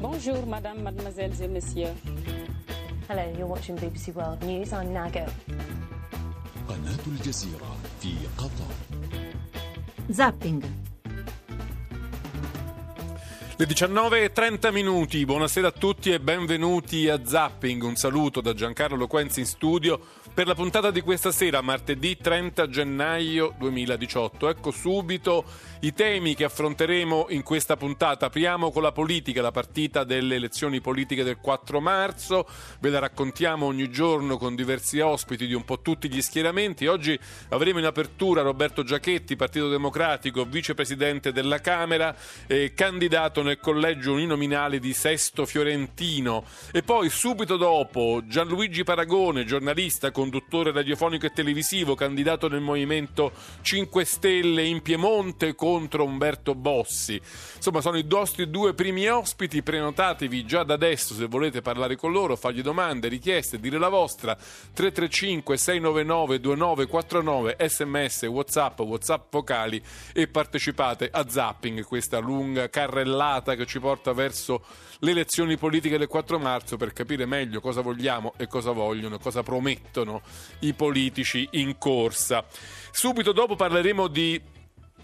Bonjour, madame, mademoiselles et messieurs. Hello, you're watching BBC World News. I'm Nago. قناة الجزيرة في قطر Zapping. Le 19.30 minuti, buonasera a tutti e benvenuti a Zapping. Un saluto da Giancarlo Loquenzi in studio per la puntata di questa sera, martedì 30 gennaio 2018. Ecco subito i temi che affronteremo in questa puntata. Apriamo con la politica, la partita delle elezioni politiche del 4 marzo. Ve la raccontiamo ogni giorno con diversi ospiti di un po' tutti gli schieramenti. Oggi avremo in apertura Roberto Giachetti, Partito Democratico, vicepresidente della Camera, eh, candidato nel collegio uninominale di Sesto Fiorentino. E poi subito dopo Gianluigi Paragone, giornalista, conduttore radiofonico e televisivo, candidato nel Movimento 5 Stelle in Piemonte contro Umberto Bossi. Insomma, sono i nostri due primi ospiti. Prenotatevi già da adesso se volete parlare con loro, fargli domande, richieste, dire la vostra. 335 699 2949 sms, whatsapp, whatsapp vocali e partecipate a Zapping, questa lunga carrellata che ci porta verso le elezioni politiche del 4 marzo per capire meglio cosa vogliamo e cosa vogliono, cosa promettono i politici in corsa. Subito dopo parleremo di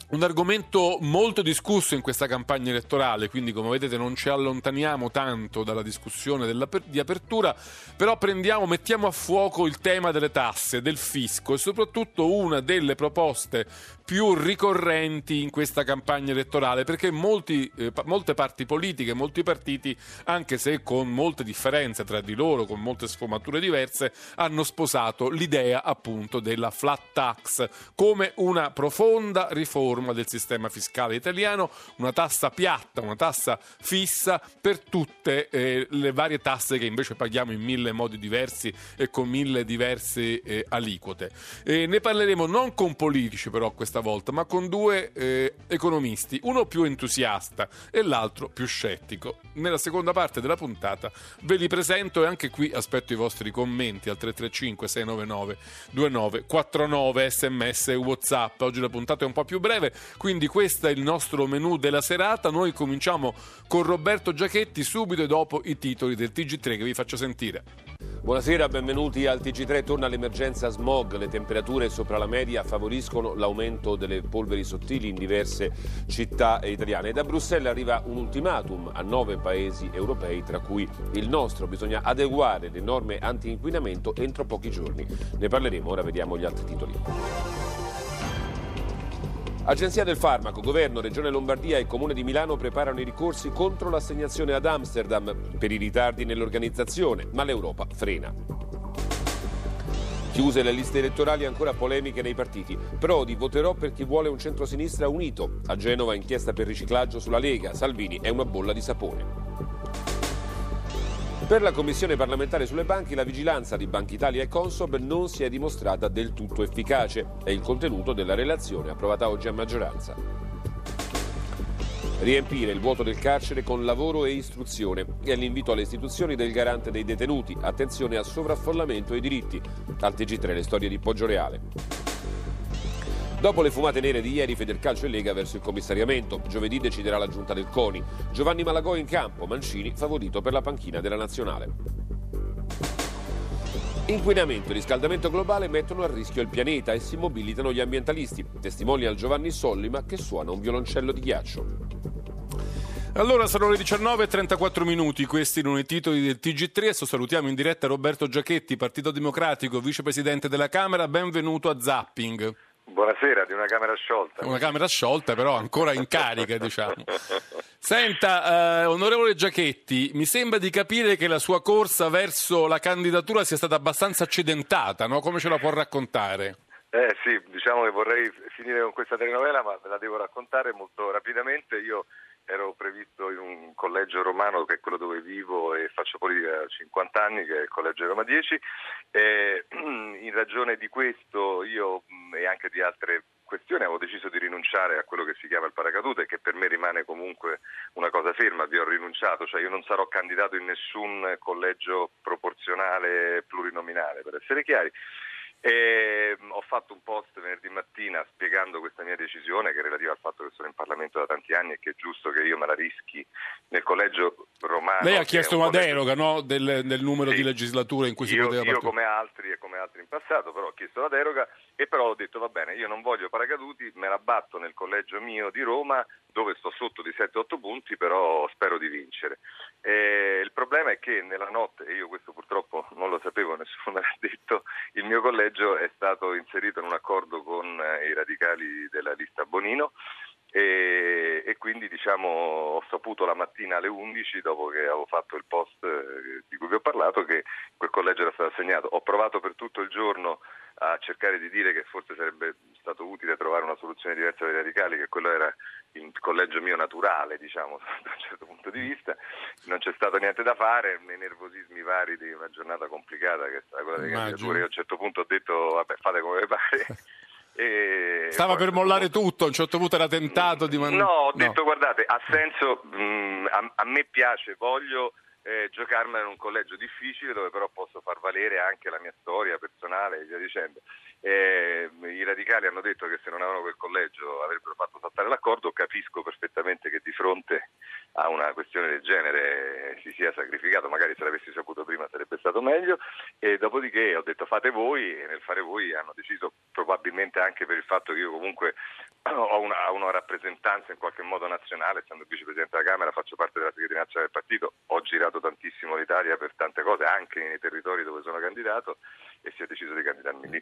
un argomento molto discusso in questa campagna elettorale, quindi come vedete non ci allontaniamo tanto dalla discussione di apertura, però prendiamo, mettiamo a fuoco il tema delle tasse, del fisco e soprattutto una delle proposte più ricorrenti in questa campagna elettorale, perché molti, eh, molte parti politiche, molti partiti, anche se con molte differenze tra di loro, con molte sfumature diverse, hanno sposato l'idea appunto della flat tax come una profonda riforma del sistema fiscale italiano, una tassa piatta, una tassa fissa per tutte eh, le varie tasse che invece paghiamo in mille modi diversi e con mille diverse eh, aliquote. ne parleremo non con politici però questa volta, ma con due eh, economisti, uno più entusiasta e l'altro più scettico. Nella seconda parte della puntata ve li presento e anche qui aspetto i vostri commenti al 335 699 2949 sms e whatsapp. Oggi la puntata è un po' più breve, quindi questo è il nostro menù della serata. Noi cominciamo con Roberto Giachetti subito e dopo i titoli del TG3 che vi faccio sentire. Buonasera, benvenuti al TG3. Torna l'emergenza smog. Le temperature sopra la media favoriscono l'aumento delle polveri sottili in diverse città italiane. Da Bruxelles arriva un ultimatum a nove paesi europei, tra cui il nostro. Bisogna adeguare le norme anti-inquinamento entro pochi giorni. Ne parleremo, ora vediamo gli altri titoli. Agenzia del Farmaco, Governo, Regione Lombardia e Comune di Milano preparano i ricorsi contro l'assegnazione ad Amsterdam per i ritardi nell'organizzazione, ma l'Europa frena. Chiuse le liste elettorali ancora polemiche nei partiti. Prodi voterò per chi vuole un centrosinistra unito. A Genova inchiesta per riciclaggio sulla Lega. Salvini è una bolla di sapone. Per la Commissione parlamentare sulle banche la vigilanza di Banca Italia e Consob non si è dimostrata del tutto efficace. È il contenuto della relazione approvata oggi a maggioranza. Riempire il vuoto del carcere con lavoro e istruzione e l'invito alle istituzioni del garante dei detenuti. Attenzione a sovraffollamento e diritti. Al TG3 le storie di Poggioreale. Dopo le fumate nere di ieri, Federcalcio e Lega verso il commissariamento. Giovedì deciderà la giunta del CONI. Giovanni Malagò in campo, Mancini favorito per la panchina della nazionale. Inquinamento e riscaldamento globale mettono a rischio il pianeta e si mobilitano gli ambientalisti. Testimonia Giovanni Sollima che suona un violoncello di ghiaccio. Allora sono le 19.34 minuti, questi erano i titoli del TG3, adesso salutiamo in diretta Roberto Giachetti, Partito Democratico, vicepresidente della Camera, benvenuto a Zapping. Buonasera, di una Camera sciolta. Una Camera sciolta, però ancora in carica, diciamo. Senta, eh, onorevole Giachetti, mi sembra di capire che la sua corsa verso la candidatura sia stata abbastanza accidentata, no? Come ce la può raccontare? Eh sì, diciamo che vorrei finire con questa telenovela, ma ve la devo raccontare molto rapidamente. Io ero previsto in un collegio romano che è quello dove vivo e faccio politica da 50 anni, che è il collegio Roma 10, e in ragione di questo io e anche di altre questioni avevo deciso di rinunciare a quello che si chiama il paracadute, che per me rimane comunque una cosa ferma, vi ho rinunciato, cioè io non sarò candidato in nessun collegio proporzionale plurinominale, per essere chiari E, ho fatto un post venerdì mattina spiegando questa mia decisione che è relativa al fatto che sono in Parlamento da tanti anni e che è giusto che io me la rischi nel collegio romano. Lei ha chiesto una deroga no? del, del, numero sì. di legislature in cui si io, poteva Io come altri e come altri in passato però ho chiesto la deroga e però ho detto va bene, io non voglio paracaduti, me la batto nel collegio mio di Roma dove sto sotto di 7-8 punti, però spero di vincere. E il problema è che nella notte, e io questo purtroppo non lo sapevo, nessuno l'ha detto, il mio collegio è stato inserito in un accordo con i radicali della lista Bonino e, e, quindi diciamo, ho saputo la mattina alle 11 dopo che avevo fatto il post eh, di cui vi ho parlato che quel collegio era stato assegnato. Ho provato per tutto il giorno a cercare di dire che forse sarebbe stato utile trovare una soluzione diversa dai radicali, che quello era il collegio mio naturale, diciamo, da un certo punto di vista. Non c'è stato niente da fare, nei nervosismi vari di una giornata complicata che è stata quella delle candidature. Io a un certo punto ho detto vabbè fate come vi pare. E Stava per mollare tutto, a un certo punto era tentato di mandare. No, ho detto no. guardate, ha senso, mh, a, a, me piace, voglio eh, giocarmela in un collegio difficile dove però posso far valere anche la mia storia personale e via dicendo. Eh, I radicali hanno detto che se non avevano quel collegio avrebbero fatto saltare l'accordo, capisco perfettamente che di fronte a una questione del genere si sia sacrificato, magari se l'avessi saputo prima sarebbe stato meglio. E dopodiché ho detto fate voi e nel fare voi hanno deciso probabilmente anche per il fatto che io comunque ho una, una rappresentanza in qualche modo nazionale, essendo vicepresidente della Camera, faccio parte della segreteria del partito, ho girato tantissimo l'Italia per tante cose, anche nei territori dove sono candidato e si è deciso di candidarmi lì.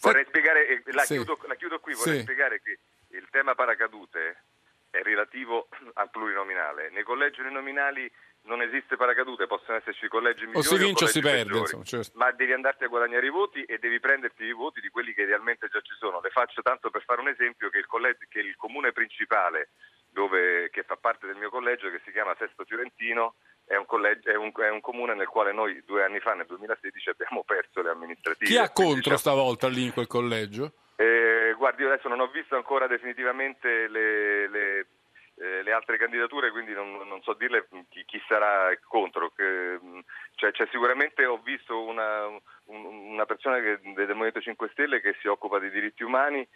Vorrei spiegare, la, sì. chiudo, la chiudo qui, vorrei sì. spiegare che il tema paracadute è relativo al plurinominale. Nei collegi uninominali non esiste paracadute, possono esserci collegi migliori o si vince o, si perde, insomma, certo. ma devi andarti a guadagnare i voti e devi prenderti i voti di quelli che idealmente già ci sono. Le faccio tanto per fare un esempio che il, collegio, che il comune principale dove, che fa parte del mio collegio, che si chiama Sesto Fiorentino, è un, collegio, è, un, è un, comune nel quale noi due anni fa, nel 2016, abbiamo perso le amministrative. Chi ha contro diciamo, stavolta lì in quel collegio? Eh, guardi, io adesso non ho visto ancora definitivamente le, le, eh, le altre candidature, quindi non, non so dirle chi, chi, sarà contro. Che, cioè, cioè, sicuramente ho visto una, un, una persona che, del Movimento 5 Stelle che si occupa di diritti umani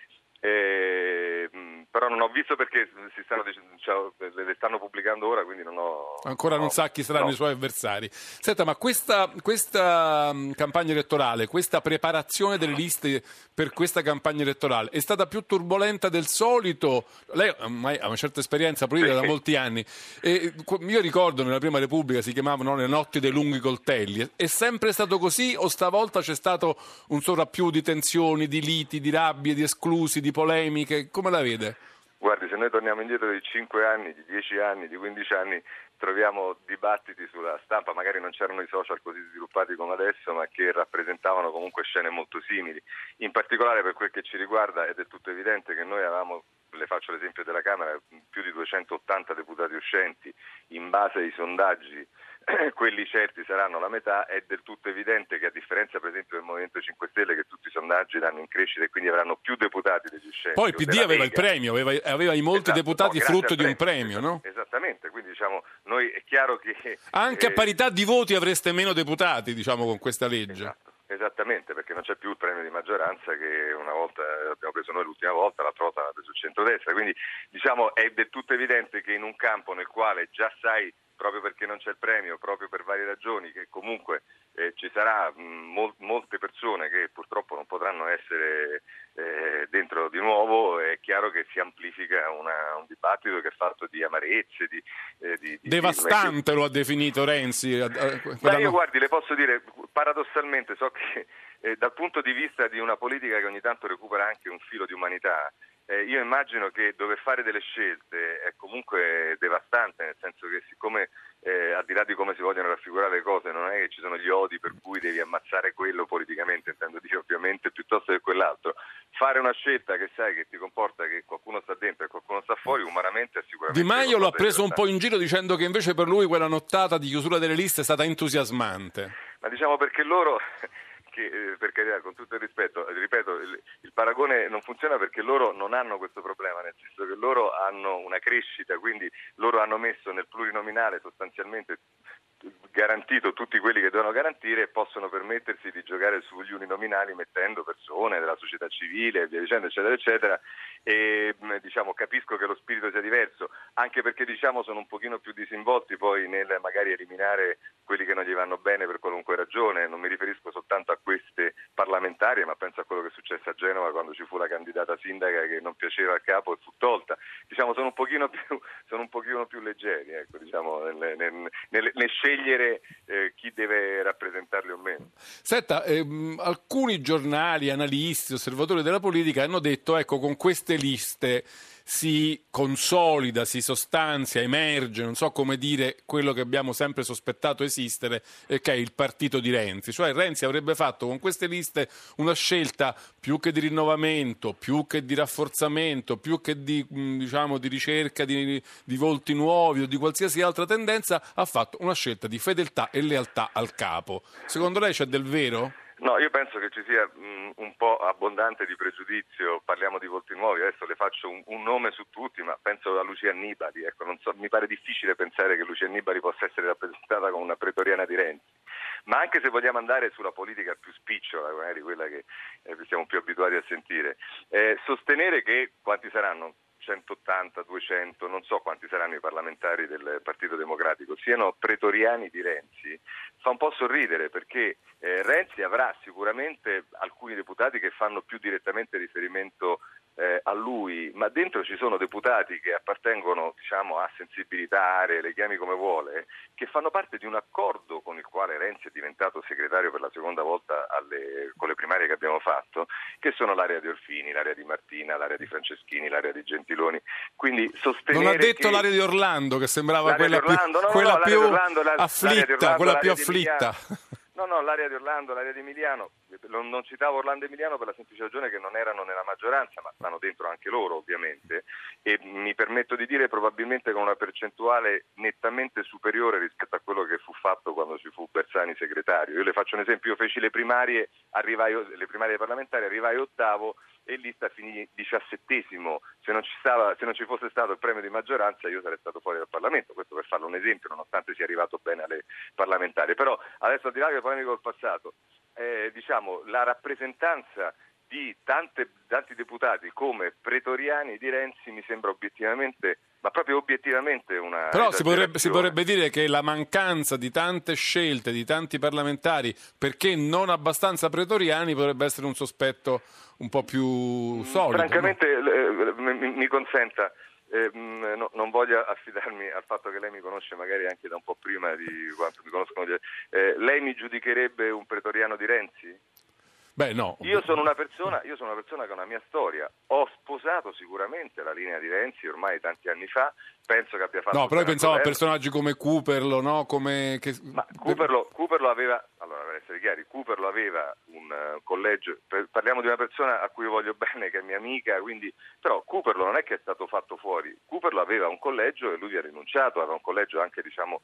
eh, però non ho visto perché si stanno, cioè, le stanno pubblicando ora, quindi non ho... Ancora non no, sa chi saranno no. i suoi avversari. Senta, ma questa, questa campagna elettorale, questa preparazione delle liste per questa campagna elettorale è stata più turbolenta del solito? Lei ormai ha una certa esperienza politica Sì. da molti anni. E, io ricordo nella Prima Repubblica si chiamavano le notti dei lunghi coltelli. È sempre stato così o stavolta c'è stato un sovrappiù di tensioni, di liti, di rabbie, di esclusi, di polemiche? Come la vede? Guardi, se noi torniamo indietro di 5 anni, di 10 anni, di 15 anni, troviamo dibattiti sulla stampa, magari non c'erano i social così sviluppati come adesso, ma che rappresentavano comunque scene molto simili. In particolare per quel che ci riguarda è del tutto evidente che noi avevamo, le faccio l'esempio della Camera, più di 280 deputati uscenti, in base ai sondaggi quelli certi saranno la metà, è del tutto evidente che a differenza per esempio del Movimento 5 Stelle che tutti i sondaggi danno in crescita e quindi avranno più deputati degli uscenti. Poi il PD aveva il Lega. premio, aveva, aveva i molti Esatto, deputati no, frutto di un premio, no? Esattamente, quindi diciamo, noi è chiaro che... Anche a eh, parità di voti avreste meno deputati, diciamo, con questa legge. Esatto, esattamente, perché non c'è più il premio di maggioranza che una volta abbiamo preso noi l'ultima volta, l'altra volta l'ha preso il centrodestra, quindi diciamo è del tutto evidente che in un campo nel quale già sai proprio perché non c'è il premio, proprio per varie ragioni, che comunque eh, ci sarà mh, mol- molte persone che purtroppo non potranno essere eh, dentro di nuovo, è chiaro che si amplifica una- un dibattito che è fatto di amarezze, di... eh, di- di- Devastante lo ha definito Renzi. eh, eh, ma quella io guardi, le posso dire, paradossalmente so che eh, dal punto di vista di una politica che ogni tanto recupera anche un filo di umanità, eh, io immagino che dover fare delle scelte è comunque devastante, nel senso che siccome eh, al di là di come si vogliono raffigurare le cose, non è che ci sono gli odi per cui devi ammazzare quello politicamente, intendo dire ovviamente, piuttosto che quell'altro. Fare una scelta che sai che ti comporta che qualcuno sta dentro e qualcuno sta fuori, umanamente è sicuramente... Di Maio lo ha preso un po' in giro dicendo che invece per lui quella nottata di chiusura delle liste è stata entusiasmante. Ma diciamo perché loro, che, eh, per carità, con tutto il rispetto, ripeto, il, il paragone non funziona perché loro non hanno questo problema, nel senso che loro hanno una crescita, quindi loro hanno messo nel plurinominale sostanzialmente garantito tutti quelli che devono garantire e possono permettersi di giocare sugli uninominali mettendo persone della società civile e via dicendo, eccetera, eccetera. E diciamo, capisco che lo spirito sia diverso, anche perché diciamo, sono un pochino più disinvolti poi nel magari eliminare quelli che non gli vanno bene per qualunque ragione. Non mi riferisco soltanto a queste parlamentari, ma penso a quello che è successo a Genova quando ci fu la candidata sindaca che non piaceva al capo e fu tolta. Diciamo, sono un pochino più, un pochino più leggeri ecco, diciamo, nel, nel, nel, nel, scegliere eh, chi deve rappresentarli o meno. Senta, ehm, alcuni giornali, analisti, osservatori della politica hanno detto ecco con queste liste si consolida, si sostanzia, emerge, non so come dire, quello che abbiamo sempre sospettato esistere, e che è il partito di Renzi. Cioè Renzi avrebbe fatto con queste liste una scelta più che di rinnovamento, più che di rafforzamento, più che di, diciamo, di ricerca di, di volti nuovi o di qualsiasi altra tendenza, ha fatto una scelta di fedeltà e lealtà al capo. Secondo lei c'è del vero? No, io penso che ci sia mh, un po' abbondante di pregiudizio, parliamo di volti nuovi, adesso le faccio un, un nome su tutti, ma penso a Lucia Annibali, ecco, so, mi pare difficile pensare che Lucia Annibali possa essere rappresentata come una pretoriana di Renzi, ma anche se vogliamo andare sulla politica più spicciola, magari quella che eh, siamo più abituati a sentire, eh, sostenere che quanti saranno? 180, 200, non so quanti saranno i parlamentari del Partito Democratico, siano pretoriani di Renzi, fa un po' sorridere perché eh, Renzi avrà sicuramente alcuni deputati che fanno più direttamente riferimento eh, a lui, ma dentro ci sono deputati che appartengono diciamo, a sensibilità, aree, le chiami come vuole, che fanno parte di un accordo con il quale Renzi è diventato segretario per la seconda volta alle, con le primarie che abbiamo fatto, che sono l'area di Orfini, l'area di Martina, l'area di Franceschini, l'area di Gentiloni. Quindi sostenere non ha detto l'area di Orlando, che sembrava quella più, afflitta, No, no, l'area di Orlando, l'area di Emiliano, non, non, citavo Orlando e Emiliano per la semplice ragione che non erano nella maggioranza, ma stanno dentro anche loro ovviamente, e mi permetto di dire probabilmente con una percentuale nettamente superiore rispetto a quello che fu fatto quando ci fu Bersani segretario. Io le faccio un esempio, io feci le primarie, arrivai, le primarie parlamentari, arrivai ottavo e lista finì diciassettesimo. Se non, ci stava, se non ci fosse stato il premio di maggioranza io sarei stato fuori dal Parlamento, questo per farlo un esempio, nonostante sia arrivato bene alle parlamentari. Però adesso al di là che polemico col passato, eh, diciamo, la rappresentanza di tante, tanti deputati come pretoriani di Renzi mi sembra obiettivamente ma proprio obiettivamente una. Però si potrebbe, si potrebbe, dire che la mancanza di tante scelte, di tanti parlamentari, perché non abbastanza pretoriani, potrebbe essere un sospetto un po' più solido. Francamente, no? mi, mi, consenta. Eh, no, non voglio affidarmi al fatto che lei mi conosce magari anche da un po' prima di quanto mi conoscono. Eh, lei mi giudicherebbe un pretoriano di Renzi? Beh, no. Io sono, una persona, io sono una persona che ha una mia storia. Ho sposato sicuramente la linea di Renzi ormai tanti anni fa. Penso che abbia fatto. No, però io pensavo a personaggi come Cooperlo, no? Come... Che... Ma Cooperlo, Cooperlo aveva. Allora, per essere chiari, Cooperlo aveva un uh, collegio. Per, parliamo di una persona a cui voglio bene, che è mia amica, quindi. Però Cooperlo non è che è stato fatto fuori. Cooperlo aveva un collegio e lui ha rinunciato. Aveva un collegio anche, diciamo,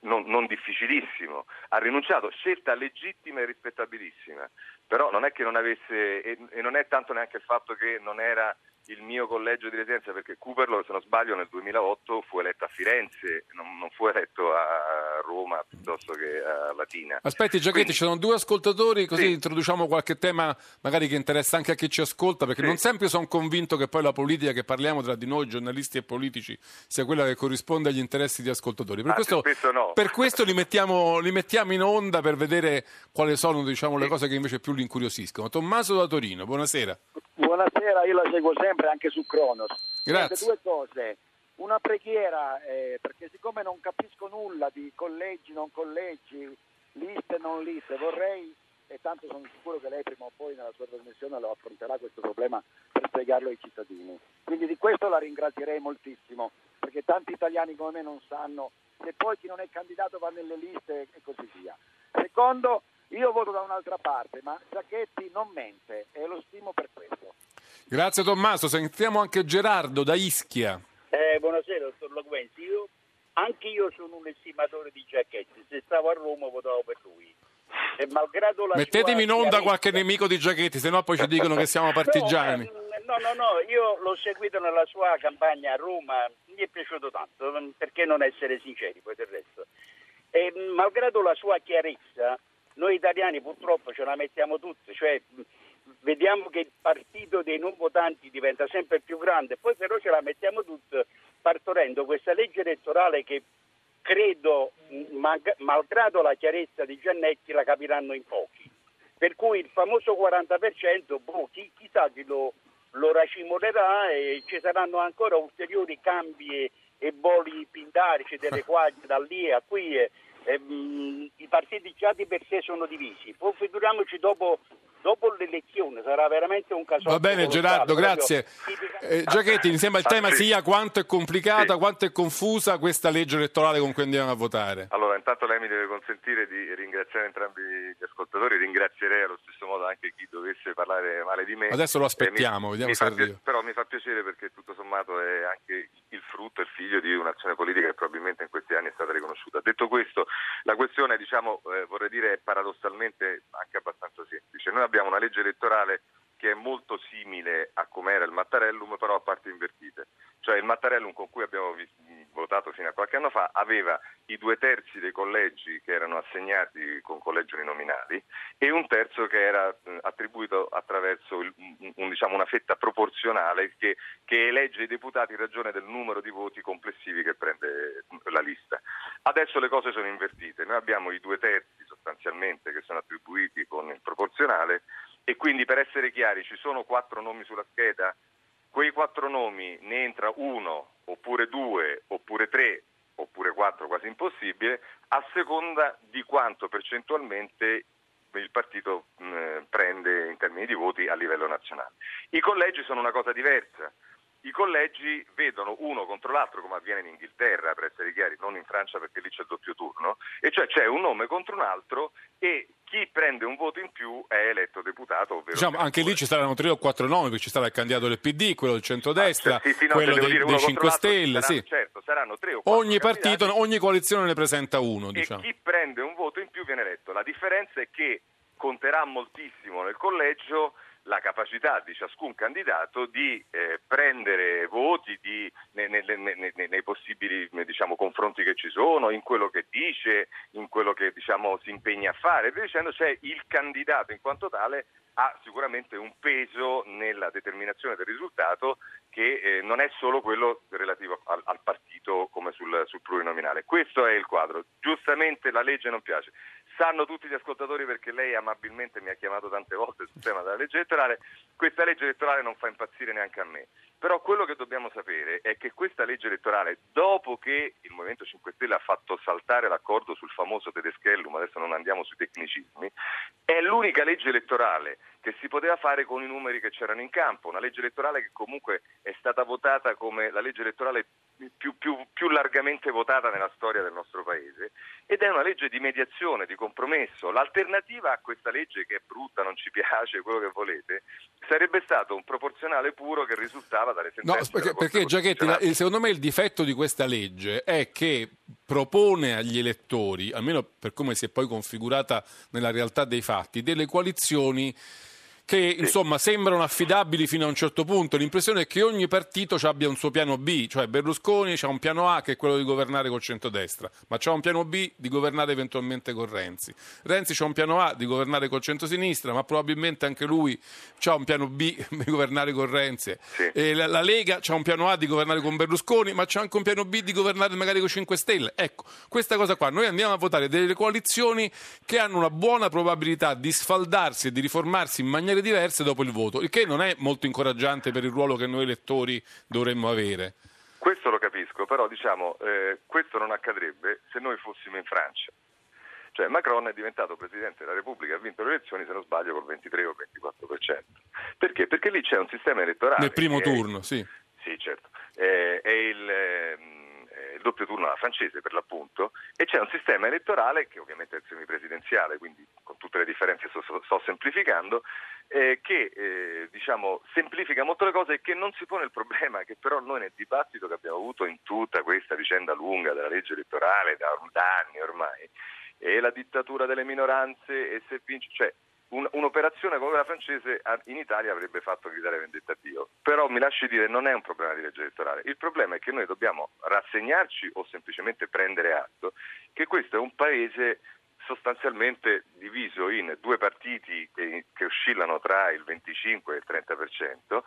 non, non difficilissimo. Ha rinunciato, scelta legittima e rispettabilissima però non è che non avesse, e, non è tanto neanche il fatto che non era il mio collegio di residenza perché Cooperlo, se non sbaglio, nel 2008 fu eletto a Firenze, non, non fu eletto a Roma piuttosto che a Latina. Aspetti Giachetti, Quindi... ci sono due ascoltatori, così sì. introduciamo qualche tema magari che interessa anche a chi ci ascolta, perché sì. non sempre sono convinto che poi la politica che parliamo tra di noi, giornalisti e politici, sia quella che corrisponde agli interessi di ascoltatori. Per, questo, no. per questo, li, mettiamo, li mettiamo, in onda per vedere quali sono diciamo, sì. le cose che invece più li incuriosiscono. Tommaso da Torino, buonasera. Buonasera, io la seguo sempre anche su Cronos. Grazie. Due cose. Una preghiera, eh, perché siccome non capisco nulla di collegi, non collegi, liste, non liste, vorrei, e tanto sono sicuro che lei prima o poi nella sua trasmissione lo affronterà questo problema per spiegarlo ai cittadini. Quindi di questo la ringrazierei moltissimo, perché tanti italiani come me non sanno se poi chi non è candidato va nelle liste e così via. Secondo, io voto da un'altra parte, ma Zacchetti non mente e lo stimo per questo. Grazie Tommaso, sentiamo anche Gerardo da Ischia. Eh, buonasera, dottor Loquenzi. Io, anche io sono un estimatore di Giacchetti, se stavo a Roma votavo per lui. E malgrado la Mettetemi in onda qualche nemico di Giacchetti, se no poi ci dicono che siamo partigiani. No, no, no, io l'ho seguito nella sua campagna a Roma, mi è piaciuto tanto, perché non essere sinceri poi del resto. E malgrado la sua chiarezza, noi italiani purtroppo ce la mettiamo tutte, cioè vediamo che il partito dei non votanti diventa sempre più grande, poi però ce la mettiamo tutte partorendo questa legge elettorale che credo, malgrado la chiarezza di Giannetti, la capiranno in pochi. Per cui il famoso 40%, boh, chi, chissà chi lo, lo racimolerà e ci saranno ancora ulteriori cambi e, e voli pindarici delle quaglie da lì a qui. E, e, mh, I partiti già di per sé sono divisi, poi figuriamoci dopo dopo l'elezione sarà veramente un caso. Va bene Gerardo, grazie. Eh, Giachetti, mi sembra il tema sia quanto è complicata, sì. quanto è confusa questa legge elettorale con cui andiamo a votare. Allora, intanto lei mi deve consentire di ringraziare entrambi gli ascoltatori, ringrazierei allo stesso modo anche chi dovesse parlare male di me. Adesso lo aspettiamo, eh, vediamo mi se arriva. Però mi fa piacere perché tutto sommato è anche il frutto, il figlio di un'azione politica che probabilmente in questi anni è stata riconosciuta. Detto questo, la questione, diciamo, eh, vorrei dire, è paradossalmente anche abbastanza semplice. Noi abbiamo una legge elettorale che è molto simile a com'era il Mattarellum, però a parti invertite. Cioè il Mattarellum con cui abbiamo votato fino a qualche anno fa aveva i due terzi dei collegi che erano assegnati con collegi uninominali e un terzo che era attribuito attraverso il, un, diciamo, una fetta proporzionale che, che elegge i deputati in ragione del numero di voti complessivi che prende la lista. Adesso le cose sono invertite, noi abbiamo i due terzi sostanzialmente che sono attribuiti con il proporzionale e quindi per essere chiari ci sono quattro nomi sulla scheda, quei quattro nomi ne entra uno oppure due oppure tre oppure quattro quasi impossibile a seconda di quanto percentualmente il partito mh, prende in termini di voti a livello nazionale. I collegi sono una cosa diversa i collegi vedono uno contro l'altro come avviene in Inghilterra, per essere chiari, non in Francia perché lì c'è il doppio turno, e cioè c'è un nome contro un altro e chi prende un voto in più è eletto deputato. Ovvero diciamo, anche lì ci saranno tre o quattro nomi, perché ci sarà il candidato del PD, quello del centrodestra, ah, sì, sì, no, quello dei, dei 5 Stelle. Saranno, sì. certo, saranno tre o quattro ogni partito, ogni coalizione ne presenta uno. Diciamo. E chi prende un voto in più viene eletto. La differenza è che conterà moltissimo nel collegio la capacità di ciascun candidato di eh, prendere voti di, nei, nei, nei, nei, possibili diciamo, confronti che ci sono, in quello che dice, in quello che diciamo, si impegna a fare, e via dicendo, cioè il candidato in quanto tale ha sicuramente un peso nella determinazione del risultato che eh, non è solo quello relativo al, al partito come sul, sul plurinominale. Questo è il quadro. Giustamente la legge non piace. Sanno tutti gli ascoltatori perché lei amabilmente mi ha chiamato tante volte sul tema della legge elettorale, questa legge elettorale non fa impazzire neanche a me. Però quello che dobbiamo sapere è che questa legge elettorale, dopo che il Movimento 5 Stelle ha fatto saltare l'accordo sul famoso Tedeschellum, adesso non andiamo sui tecnicismi, è l'unica legge elettorale che si poteva fare con i numeri che c'erano in campo, una legge elettorale che comunque è stata votata come la legge elettorale più, più, più largamente votata nella storia del nostro Paese ed è una legge di mediazione, di compromesso. L'alternativa a questa legge che è brutta, non ci piace, quello che volete, sarebbe stato un proporzionale puro che risultava dalle sentenze. No, perché, perché Giachetti, secondo me il difetto di questa legge è che propone agli elettori, almeno per come si è poi configurata nella realtà dei fatti, delle coalizioni che insomma sembrano affidabili fino a un certo punto. L'impressione è che ogni partito abbia un suo piano B, cioè Berlusconi ha un piano A che è quello di governare col centrodestra, ma c'ha un piano B di governare eventualmente con Renzi. Renzi ha un piano A di governare col centrosinistra, ma probabilmente anche lui ha un piano B di governare con Renzi. Sì. La, la, Lega ha un piano A di governare con Berlusconi, ma c'ha anche un piano B di governare magari con 5 Stelle. Ecco, questa cosa qua, noi andiamo a votare delle coalizioni che hanno una buona probabilità di sfaldarsi e di riformarsi in maniera diverse dopo il voto, il che non è molto incoraggiante per il ruolo che noi elettori dovremmo avere. Questo lo capisco, però diciamo, eh, questo non accadrebbe se noi fossimo in Francia. Cioè Macron è diventato Presidente della Repubblica, ha vinto le elezioni, se non sbaglio, col 23 o 24%. Perché? Perché lì c'è un sistema elettorale. Nel primo turno, è, sì. Sì, certo. Eh, è il... Eh, il doppio turno alla francese per l'appunto, e c'è un sistema elettorale che ovviamente è il semipresidenziale, quindi con tutte le differenze sto, sto semplificando, eh, che eh, diciamo, semplifica molto le cose e che non si pone il problema che però noi nel dibattito che abbiamo avuto in tutta questa vicenda lunga della legge elettorale da, anni ormai, è la dittatura delle minoranze e se vince, cioè un, un'operazione come quella francese in Italia avrebbe fatto gridare vendetta a Dio. Però mi lasci dire, non è un problema di legge elettorale. Il problema è che noi dobbiamo rassegnarci o semplicemente prendere atto che questo è un paese sostanzialmente diviso in due partiti che, oscillano tra il 25 e il 30%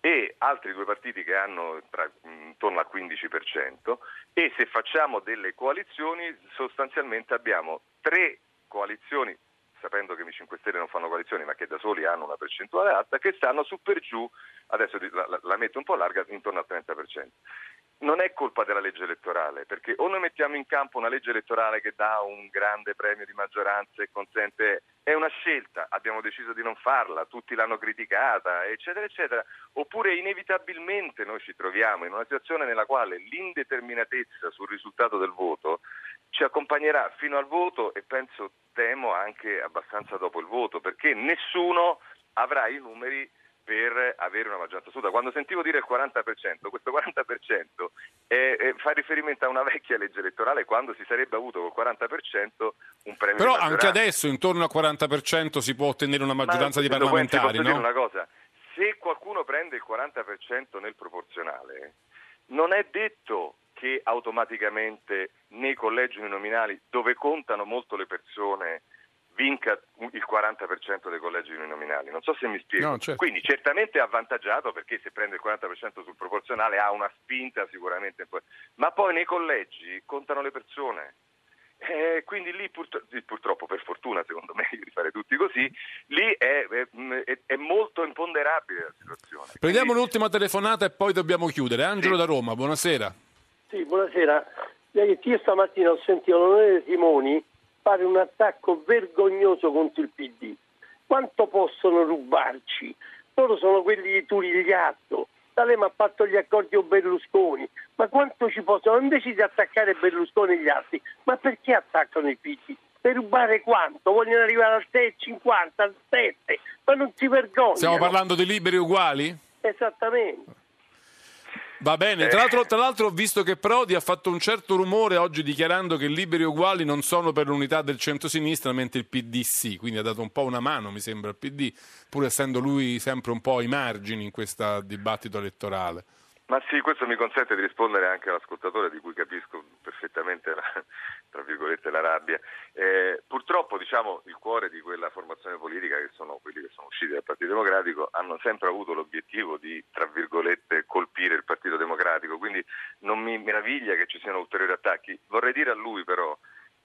e altri due partiti che hanno tra, intorno al 15% e se facciamo delle coalizioni sostanzialmente abbiamo tre coalizioni sapendo che i 5 Stelle non fanno coalizioni ma che da soli hanno una percentuale alta, che stanno su per giù, adesso la, la metto un po' larga, intorno al 30% non è colpa della legge elettorale, perché o noi mettiamo in campo una legge elettorale che dà un grande premio di maggioranza e consente, è una scelta, abbiamo deciso di non farla, tutti l'hanno criticata, eccetera, eccetera, oppure inevitabilmente noi ci troviamo in una situazione nella quale l'indeterminatezza sul risultato del voto ci accompagnerà fino al voto e penso, temo, anche abbastanza dopo il voto, perché nessuno avrà i numeri per avere una maggioranza assoluta. Quando sentivo dire il 40%, questo 40% è, è, fa riferimento a una vecchia legge elettorale quando si sarebbe avuto col 40% un premio Però anche adesso intorno al 40% si può ottenere una maggioranza Ma, di parlamentari, posso no? dire una cosa, se qualcuno prende il 40% nel proporzionale, non è detto che automaticamente nei collegi uninominali dove contano molto le persone vinca il 40% dei collegi uninominali. Non so se mi spiego. No, certo. Quindi certamente è avvantaggiato perché se prende il 40% sul proporzionale ha una spinta sicuramente. Ma poi nei collegi contano le persone. Eh, quindi lì purtro- purtroppo, per fortuna, secondo me, di fare tutti così, lì è, è, è molto imponderabile la situazione. Prendiamo Quindi... un'ultima telefonata e poi dobbiamo chiudere. Angelo Sì. da Roma, buonasera. Sì, buonasera. Io stamattina ho sentito l'onorevole Simoni fare un attacco vergognoso contro il PD. Quanto possono rubarci? Loro sono quelli di Turigliatto. D'Alema ha fatto gli accordi con Berlusconi. Ma quanto ci possono? Invece di attaccare Berlusconi e gli altri, ma perché attaccano il PD? Per rubare quanto? Vogliono arrivare al 6,50, al 7, ma non si vergognano. Stiamo parlando di liberi uguali? Esattamente. Va bene, tra l'altro, tra l'altro ho visto che Prodi ha fatto un certo rumore oggi dichiarando che liberi uguali non sono per l'unità del centro-sinistra, mentre il PD sì, quindi ha dato un po' una mano, mi sembra, al PD, pur essendo lui sempre un po' ai margini in questo dibattito elettorale. Ma sì, questo mi consente di rispondere anche all'ascoltatore di cui capisco perfettamente la, tra virgolette, la rabbia. Eh, purtroppo diciamo, il cuore di quella formazione politica, che sono quelli che sono usciti dal Partito Democratico, hanno sempre avuto l'obiettivo di, tra virgolette, colpire il Partito Democratico, quindi non mi meraviglia che ci siano ulteriori attacchi. Vorrei dire a lui però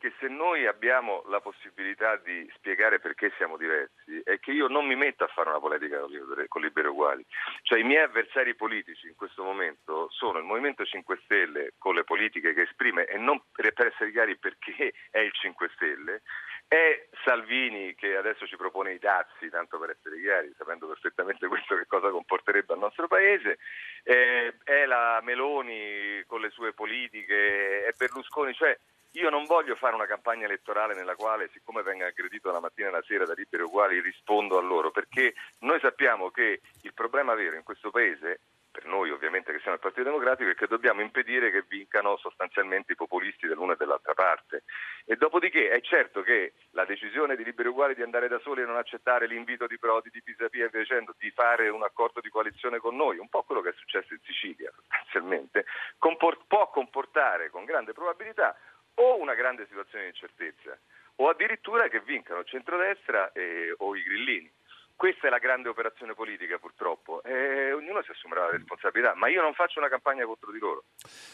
che se noi abbiamo la possibilità di spiegare perché siamo diversi è che io non mi metto a fare una politica con liberi uguali. Cioè i miei avversari politici in questo momento sono il Movimento 5 Stelle con le politiche che esprime e non per essere chiari perché è il 5 Stelle, è Salvini che adesso ci propone i dazi, tanto per essere chiari, sapendo perfettamente questo che cosa comporterebbe al nostro paese, eh, è la Meloni con le sue politiche, è Berlusconi, cioè io non voglio fare una campagna elettorale nella quale, siccome venga aggredito la mattina e la sera da liberi uguali, rispondo a loro, perché noi sappiamo che il problema vero in questo Paese, per noi ovviamente che siamo il Partito Democratico, è che dobbiamo impedire che vincano sostanzialmente i populisti dell'una e dell'altra parte. E dopodiché è certo che la decisione di liberi uguali di andare da soli e non accettare l'invito di Prodi, di Pisapia e via dicendo, di fare un accordo di coalizione con noi, un po' quello che è successo in Sicilia sostanzialmente, comport- può comportare con grande probabilità o una grande situazione di incertezza o addirittura che vincano il centrodestra e, o i grillini. Questa è la grande operazione politica purtroppo e ognuno si assumerà la responsabilità, ma io non faccio una campagna contro di loro.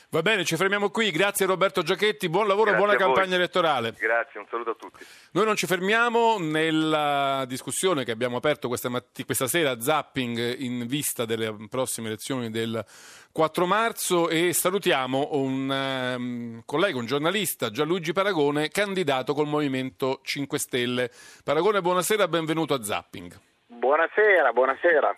Va bene, ci fermiamo qui. Grazie Roberto Giachetti, buon lavoro Grazie buona campagna elettorale. Grazie, un saluto a tutti. Noi non ci fermiamo nella discussione che abbiamo aperto questa, matti- questa sera Zapping in vista delle prossime elezioni del 4 marzo e salutiamo un ehm, collega, un giornalista, Gianluigi Paragone, candidato col Movimento 5 Stelle. Paragone, buonasera, benvenuto a Zapping. Buonasera, buonasera.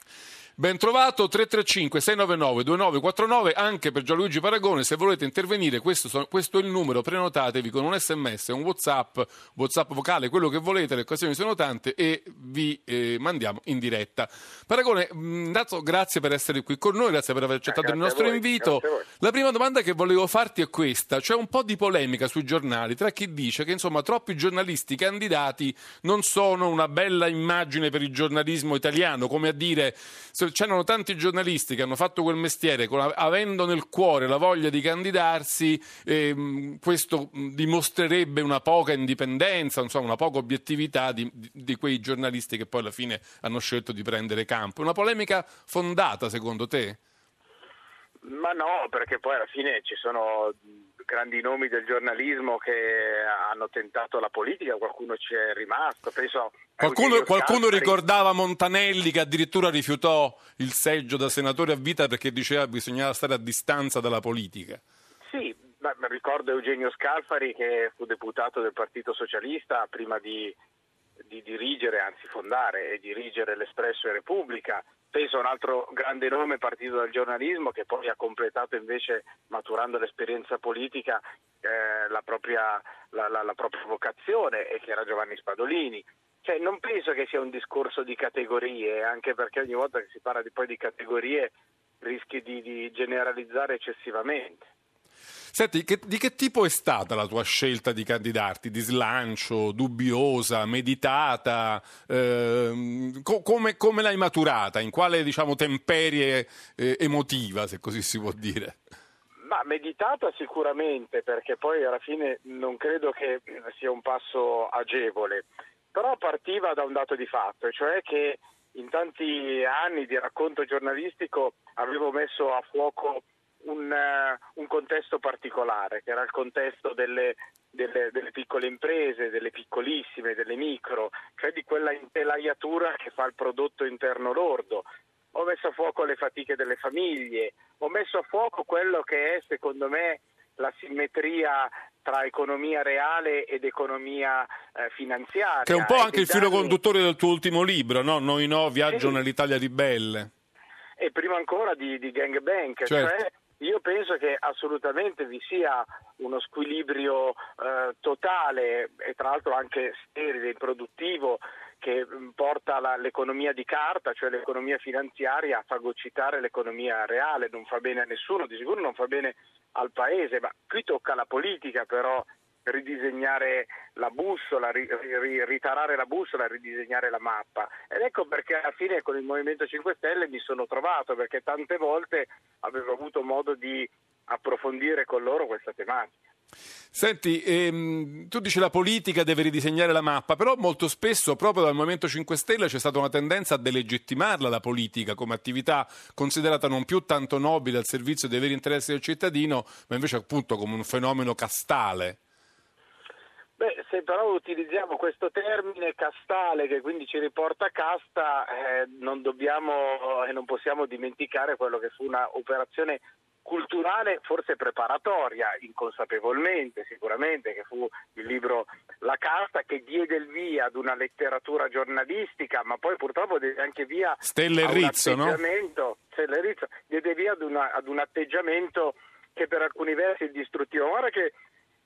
Ben trovato 335 699 2949 anche per Gianluigi Paragone se volete intervenire questo, questo è il numero prenotatevi con un sms un whatsapp whatsapp vocale quello che volete le occasioni sono tante e vi eh, mandiamo in diretta. Paragone mh, intanto grazie per essere qui con noi grazie per aver accettato il grazie a nostro voi, invito. la prima domanda che volevo farti è questa c'è un po' di polemica sui giornali tra chi dice che insomma troppi giornalisti candidati non sono una bella immagine per il giornalismo italiano come a dire c'erano tanti giornalisti che hanno fatto quel mestiere con, avendo nel cuore la voglia di candidarsi, eh, questo dimostrerebbe una poca indipendenza, insomma, una poca obiettività di, di, di, quei giornalisti che poi alla fine hanno scelto di prendere campo. Una polemica fondata, secondo te? Ma no, perché poi alla fine ci sono grandi nomi del giornalismo che hanno tentato la politica, qualcuno ci è rimasto. Penso qualcuno, qualcuno ricordava Montanelli che addirittura rifiutò il seggio da senatore a vita perché diceva che bisognava stare a distanza dalla politica. Sì, ma ricordo Eugenio Scalfari che fu deputato del Partito Socialista prima di, di dirigere, anzi fondare e dirigere l'Espresso e Repubblica penso un altro grande nome partito dal giornalismo che poi ha completato invece maturando l'esperienza politica eh, la, propria, la, la, la, propria, vocazione e che era Giovanni Spadolini. Cioè, non penso che sia un discorso di categorie, anche perché ogni volta che si parla di, poi di categorie rischi di, di generalizzare eccessivamente. Senti, che, di che tipo è stata la tua scelta di candidarti? Di slancio, dubbiosa, meditata? Eh, co- come, come, l'hai maturata? In quale diciamo, temperie eh, emotiva, se così si può dire? Ma meditata sicuramente, perché poi alla fine non credo che sia un passo agevole, però partiva da un dato di fatto, cioè che in tanti anni di racconto giornalistico avevo messo a fuoco un, uh, un, contesto particolare, che era il contesto delle, delle, delle, piccole imprese, delle piccolissime, delle micro, cioè di quella intelaiatura che fa il prodotto interno lordo. Ho messo a fuoco le fatiche delle famiglie, ho messo a fuoco quello che è, secondo me, la simmetria tra economia reale ed economia eh, finanziaria. Che è un po' anche il filo conduttore del tuo ultimo libro, no? Noi no, viaggio sì. nell'Italia ribelle. E prima ancora di, di Gang Bank, certo. cioè io penso che assolutamente vi sia uno squilibrio eh, totale e tra l'altro anche sterile, improduttivo, che mm, porta la, l'economia di carta, cioè l'economia finanziaria, a fagocitare l'economia reale. Non fa bene a nessuno, di sicuro non fa bene al Paese, ma qui tocca alla politica però ridisegnare la bussola, ritarare la bussola, ridisegnare la mappa. Ed ecco perché alla fine con il Movimento 5 Stelle mi sono trovato, perché tante volte avevo avuto modo di approfondire con loro questa tematica. Senti, ehm, tu dici la politica deve ridisegnare la mappa, però molto spesso proprio dal Movimento 5 Stelle c'è stata una tendenza a delegittimarla la politica come attività considerata non più tanto nobile al servizio dei veri interessi del cittadino, ma invece appunto come un fenomeno castale. Beh, se però utilizziamo questo termine castale che quindi ci riporta a casta, eh, non dobbiamo e non possiamo dimenticare quello che fu un'operazione culturale forse preparatoria, inconsapevolmente sicuramente, che fu il libro La Casta che diede il via ad una letteratura giornalistica, ma poi purtroppo diede anche via Stelle Rizzo, no? Stelle Rizzo, diede via ad, una, ad un atteggiamento che per alcuni versi è distruttivo. Guarda che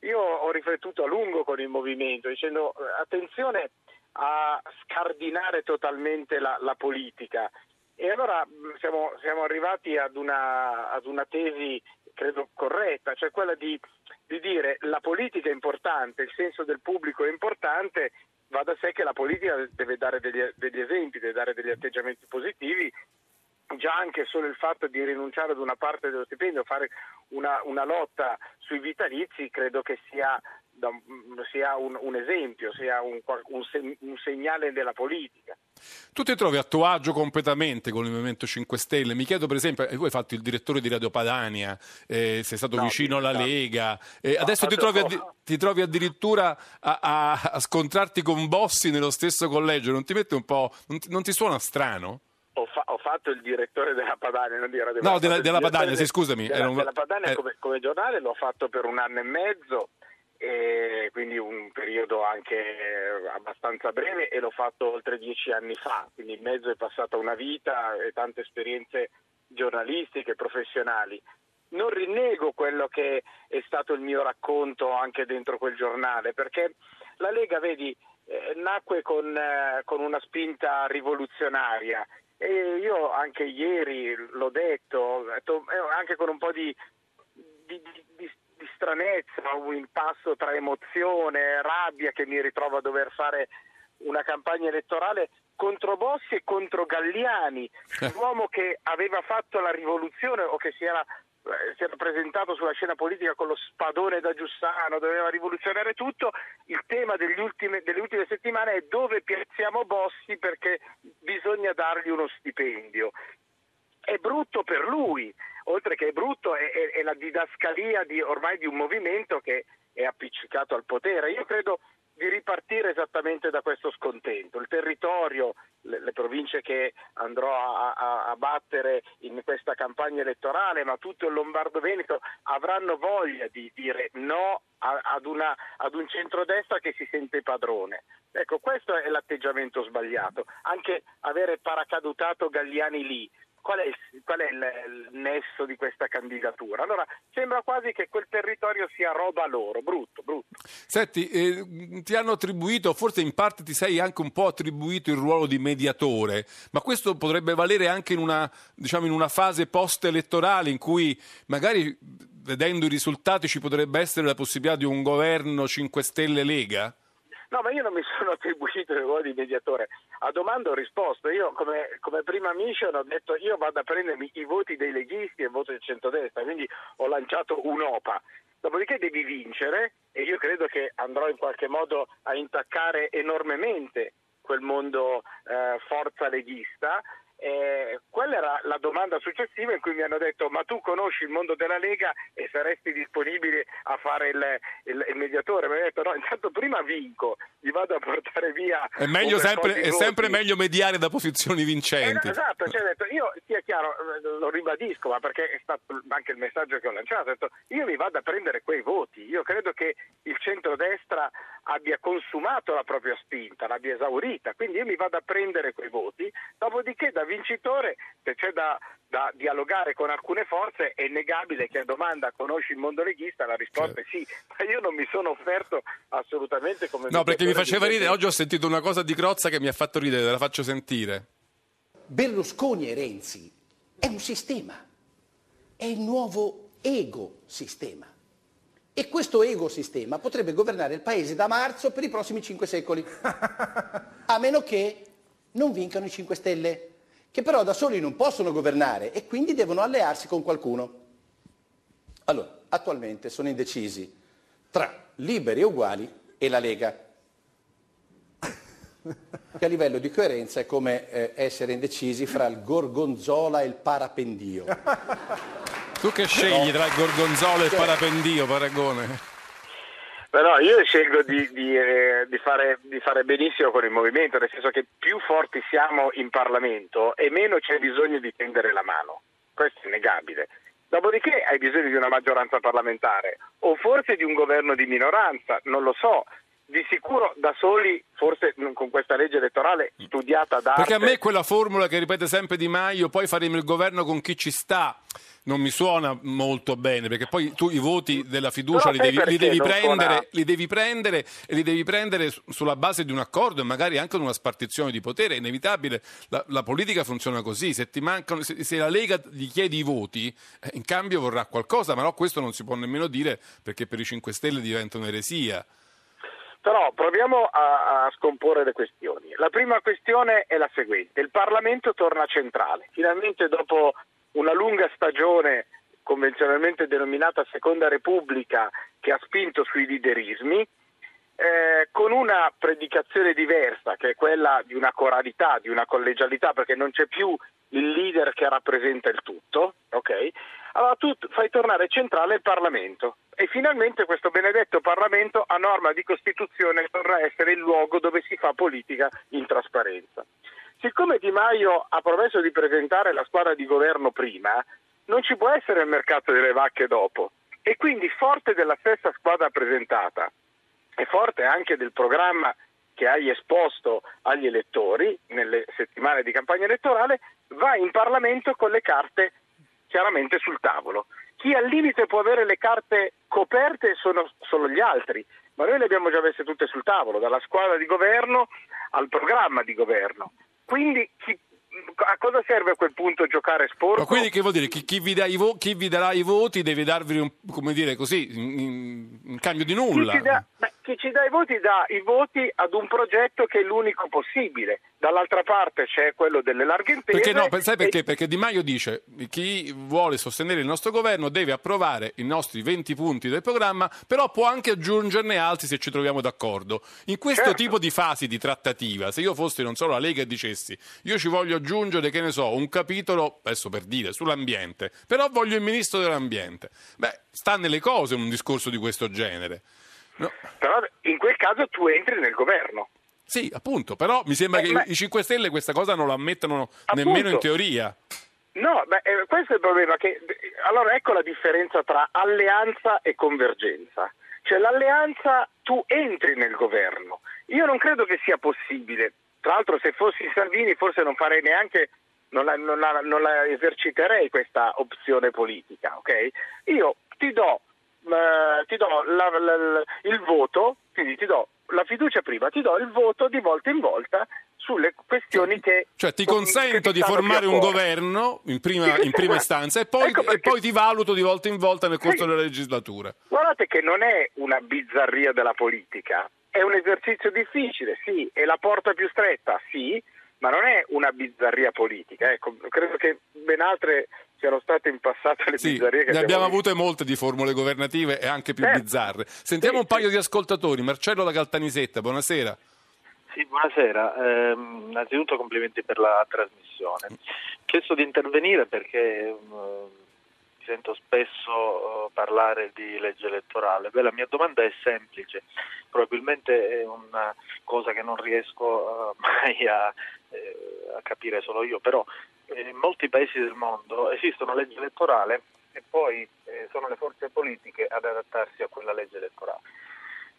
io ho riflettuto a lungo con il movimento dicendo eh, attenzione a scardinare totalmente la, la politica. E allora mm, siamo, siamo arrivati ad una, ad una, tesi, credo, corretta, cioè quella di, di dire la politica è importante, il senso del pubblico è importante, va da sé che la politica deve dare degli, degli esempi, deve dare degli atteggiamenti positivi già anche solo il fatto di rinunciare ad una parte dello stipendio, fare una, una lotta sui vitalizi, credo che sia, sia un, un, esempio, sia un, un, un, segnale della politica. Tu ti trovi a tuo agio completamente con il Movimento 5 Stelle. Mi chiedo, per esempio, tu hai fatto il direttore di Radio Padania, eh, sei stato no, vicino alla Lega, eh, adesso ti trovi, addi- ti trovi, addirittura a, a, a, scontrarti con Bossi nello stesso collegio. Non ti mette un po'. non ti, non ti suona strano? Fatto il direttore della Padania, non dire No, della, della Padania, sì, scusami. Della, un... della Padania eh. come, come, giornale l'ho fatto per un anno e mezzo, e quindi un periodo anche abbastanza breve e l'ho fatto oltre dieci anni fa, quindi in mezzo è passata una vita e tante esperienze giornalistiche, professionali. Non rinnego quello che è stato il mio racconto anche dentro quel giornale, perché la Lega, vedi, eh, nacque con, eh, con una spinta rivoluzionaria e io anche ieri l'ho detto, eh, anche con un po' di, di, di, di stranezza, un impasso tra emozione, rabbia che mi ritrovo a dover fare una campagna elettorale contro Bossi e contro Galliani, l'uomo che aveva fatto la rivoluzione o che si era, si era presentato sulla scena politica con lo spadone da Giussano, doveva rivoluzionare tutto, il tema ultimi, delle ultime settimane è dove piazziamo Bossi perché bisogna dargli uno stipendio. È brutto per lui, oltre che è brutto è, è, è la didascalia di, ormai di un movimento che è appiccicato al potere. Io credo di ripartire esattamente da questo scontento. Il territorio, le, le province che andrò a, a, a, battere in questa campagna elettorale, ma tutto il Lombardo-Veneto avranno voglia di dire no a, ad, una, ad un centrodestra che si sente padrone. Ecco, questo è l'atteggiamento sbagliato. Anche avere paracadutato Galliani lì, qual è, il, qual è il, il, nesso di questa candidatura? Allora sembra quasi che quel territorio sia roba loro, brutto, brutto. Senti, eh, ti hanno attribuito, forse in parte ti sei anche un po' attribuito il ruolo di mediatore, ma questo potrebbe valere anche in una, diciamo, in una fase post-elettorale in cui magari vedendo i risultati ci potrebbe essere la possibilità di un governo 5 Stelle Lega? No, ma io non mi sono attribuito il ruolo di mediatore. A domanda ho risposto. Io come, come prima mission ho detto io vado a prendermi i voti dei leghisti e il voto del centrodestra, quindi ho lanciato un'OPA. Dopodiché devi vincere e io credo che andrò in qualche modo a intaccare enormemente quel mondo eh, forza leghista eh, quella era la domanda successiva in cui mi hanno detto ma tu conosci il mondo della Lega e saresti disponibile a fare il, il, il mediatore? Mi hanno detto no, intanto prima vinco, mi vado a portare via... È, meglio sempre, è sempre meglio mediare da posizioni vincenti. Eh, esatto, cioè, detto, io sia chiaro, eh, lo ribadisco, ma perché è stato anche il messaggio che ho lanciato, ho detto io mi vado a prendere quei voti, io credo che il centrodestra abbia consumato la propria spinta, l'abbia esaurita, quindi io mi vado a prendere quei voti, dopodiché da vincitore, se c'è da, da dialogare con alcune forze, è innegabile che a domanda conosci il mondo leghista, la risposta certo. è sì, ma io non mi sono offerto assolutamente come... No, perché mi faceva ridere, oggi ho sentito una cosa di Crozza che mi ha fatto ridere, te la faccio sentire. Berlusconi e Renzi è un sistema, è il nuovo ego-sistema. E questo ego-sistema potrebbe governare il paese da marzo per i prossimi cinque secoli, a meno che non vincano i 5 Stelle che però da soli non possono governare e quindi devono allearsi con qualcuno. Allora, attualmente sono indecisi tra Liberi e Uguali e la Lega, che a livello di coerenza è come eh, essere indecisi fra il gorgonzola e il parapendio. Tu che scegli tra il gorgonzola e il parapendio, Paragone? Però io scelgo di, di, eh, di, fare, di, fare, benissimo con il movimento, nel senso che più forti siamo in Parlamento e meno c'è bisogno di tendere la mano. Questo è innegabile. Dopodiché hai bisogno di una maggioranza parlamentare o forse di un governo di minoranza, non lo so. Di sicuro da soli, forse con questa legge elettorale studiata da... Perché a me quella formula che ripete sempre Di Maio, poi faremo il governo con chi ci sta non mi suona molto bene, perché poi tu i voti della fiducia li devi, li, devi prendere, li devi, prendere, e li devi prendere sulla base di un accordo e magari anche di una spartizione di potere. È inevitabile, la, la politica funziona così. Se, mancano, se, se, la Lega gli chiedi i voti, eh, in cambio vorrà qualcosa, ma no, questo non si può nemmeno dire perché per i 5 Stelle diventa un'eresia. Però proviamo a, a, scomporre le questioni. La prima questione è la seguente: il Parlamento torna centrale. Finalmente, dopo una lunga stagione convenzionalmente denominata Seconda Repubblica che ha spinto sui liderismi, eh, con una predicazione diversa che è quella di una coralità, di una collegialità, perché non c'è più il leader che rappresenta il tutto, ok? Allora tu fai tornare centrale il Parlamento e finalmente questo benedetto Parlamento a norma di Costituzione a essere il luogo dove si fa politica in trasparenza. Siccome Di Maio ha promesso di presentare la squadra di governo prima, non ci può essere il mercato delle vacche dopo. E quindi forte della stessa squadra presentata e forte anche del programma che hai esposto agli elettori nelle settimane di campagna elettorale, va in Parlamento con le carte chiaramente sul tavolo. Chi al limite può avere le carte coperte sono solo gli altri, ma noi le abbiamo già messe tutte sul tavolo, dalla squadra di governo al programma di governo. Quindi chi, a cosa serve a quel punto giocare sporco? Ma quindi che vuol dire? Chi, chi, vi, vo- chi vi, darà i voti deve darvi un, come dire così, in, in cambio di nulla? Da, beh, chi ci dà i voti dà i voti ad un progetto che è l'unico possibile. Dall'altra parte c'è quello delle larghe intese. Perché no, sai e- perché? Perché Di Maio dice chi vuole sostenere il nostro governo deve approvare i nostri 20 punti del programma, però può anche aggiungerne altri se ci troviamo d'accordo. In questo Certo. tipo di fasi di trattativa, se io fossi non solo la Lega e dicessi io ci voglio aggiungere, che ne so, un capitolo, adesso per dire, sull'ambiente, però voglio il ministro dell'ambiente. Beh, sta nelle cose un discorso di questo genere. No. Però in quel caso tu entri nel governo. Sì, appunto, però mi sembra Eh, che ma- i 5 Stelle questa cosa non lo ammettono Appunto. nemmeno in teoria. No, beh, eh, questo è il problema. Che, allora ecco la differenza tra alleanza e convergenza. Cioè l'alleanza tu entri nel governo. Io non credo che sia possibile. Tra l'altro se fossi Salvini forse non farei neanche, non la, non la- non la eserciterei questa opzione politica, ok? Io ti do, eh, ti do la- la- la- il voto, quindi ti do la fiducia prima, ti do il voto di volta in volta sulle questioni che... Cioè ti consento di formare un governo in prima, in prima istanza e poi, ecco e perché- poi ti valuto di volta in volta nel corso Sì. della legislatura. Guardate che non è una bizzarria della politica, è un esercizio difficile, sì, è la porta più stretta, sì, ma non è una bizzarria politica. Ecco, credo che ben altre siano state in passato le Sì, bizzarrie che ne abbiamo visto. avute molte di formule governative e anche più Certo. bizzarre. Sentiamo Sì, un paio sì. di ascoltatori. Marcello da Caltanisetta, buonasera. Sì, buonasera. Ehm, innanzitutto complimenti per la trasmissione. Ho chiesto di intervenire perché ehm, sento spesso eh, parlare di legge elettorale. Beh, la mia domanda è semplice, probabilmente è una cosa che non riesco eh, mai a, eh, a capire solo io, però eh, in molti paesi del mondo esiste una legge elettorale e poi eh, sono le forze politiche ad adattarsi a quella legge elettorale.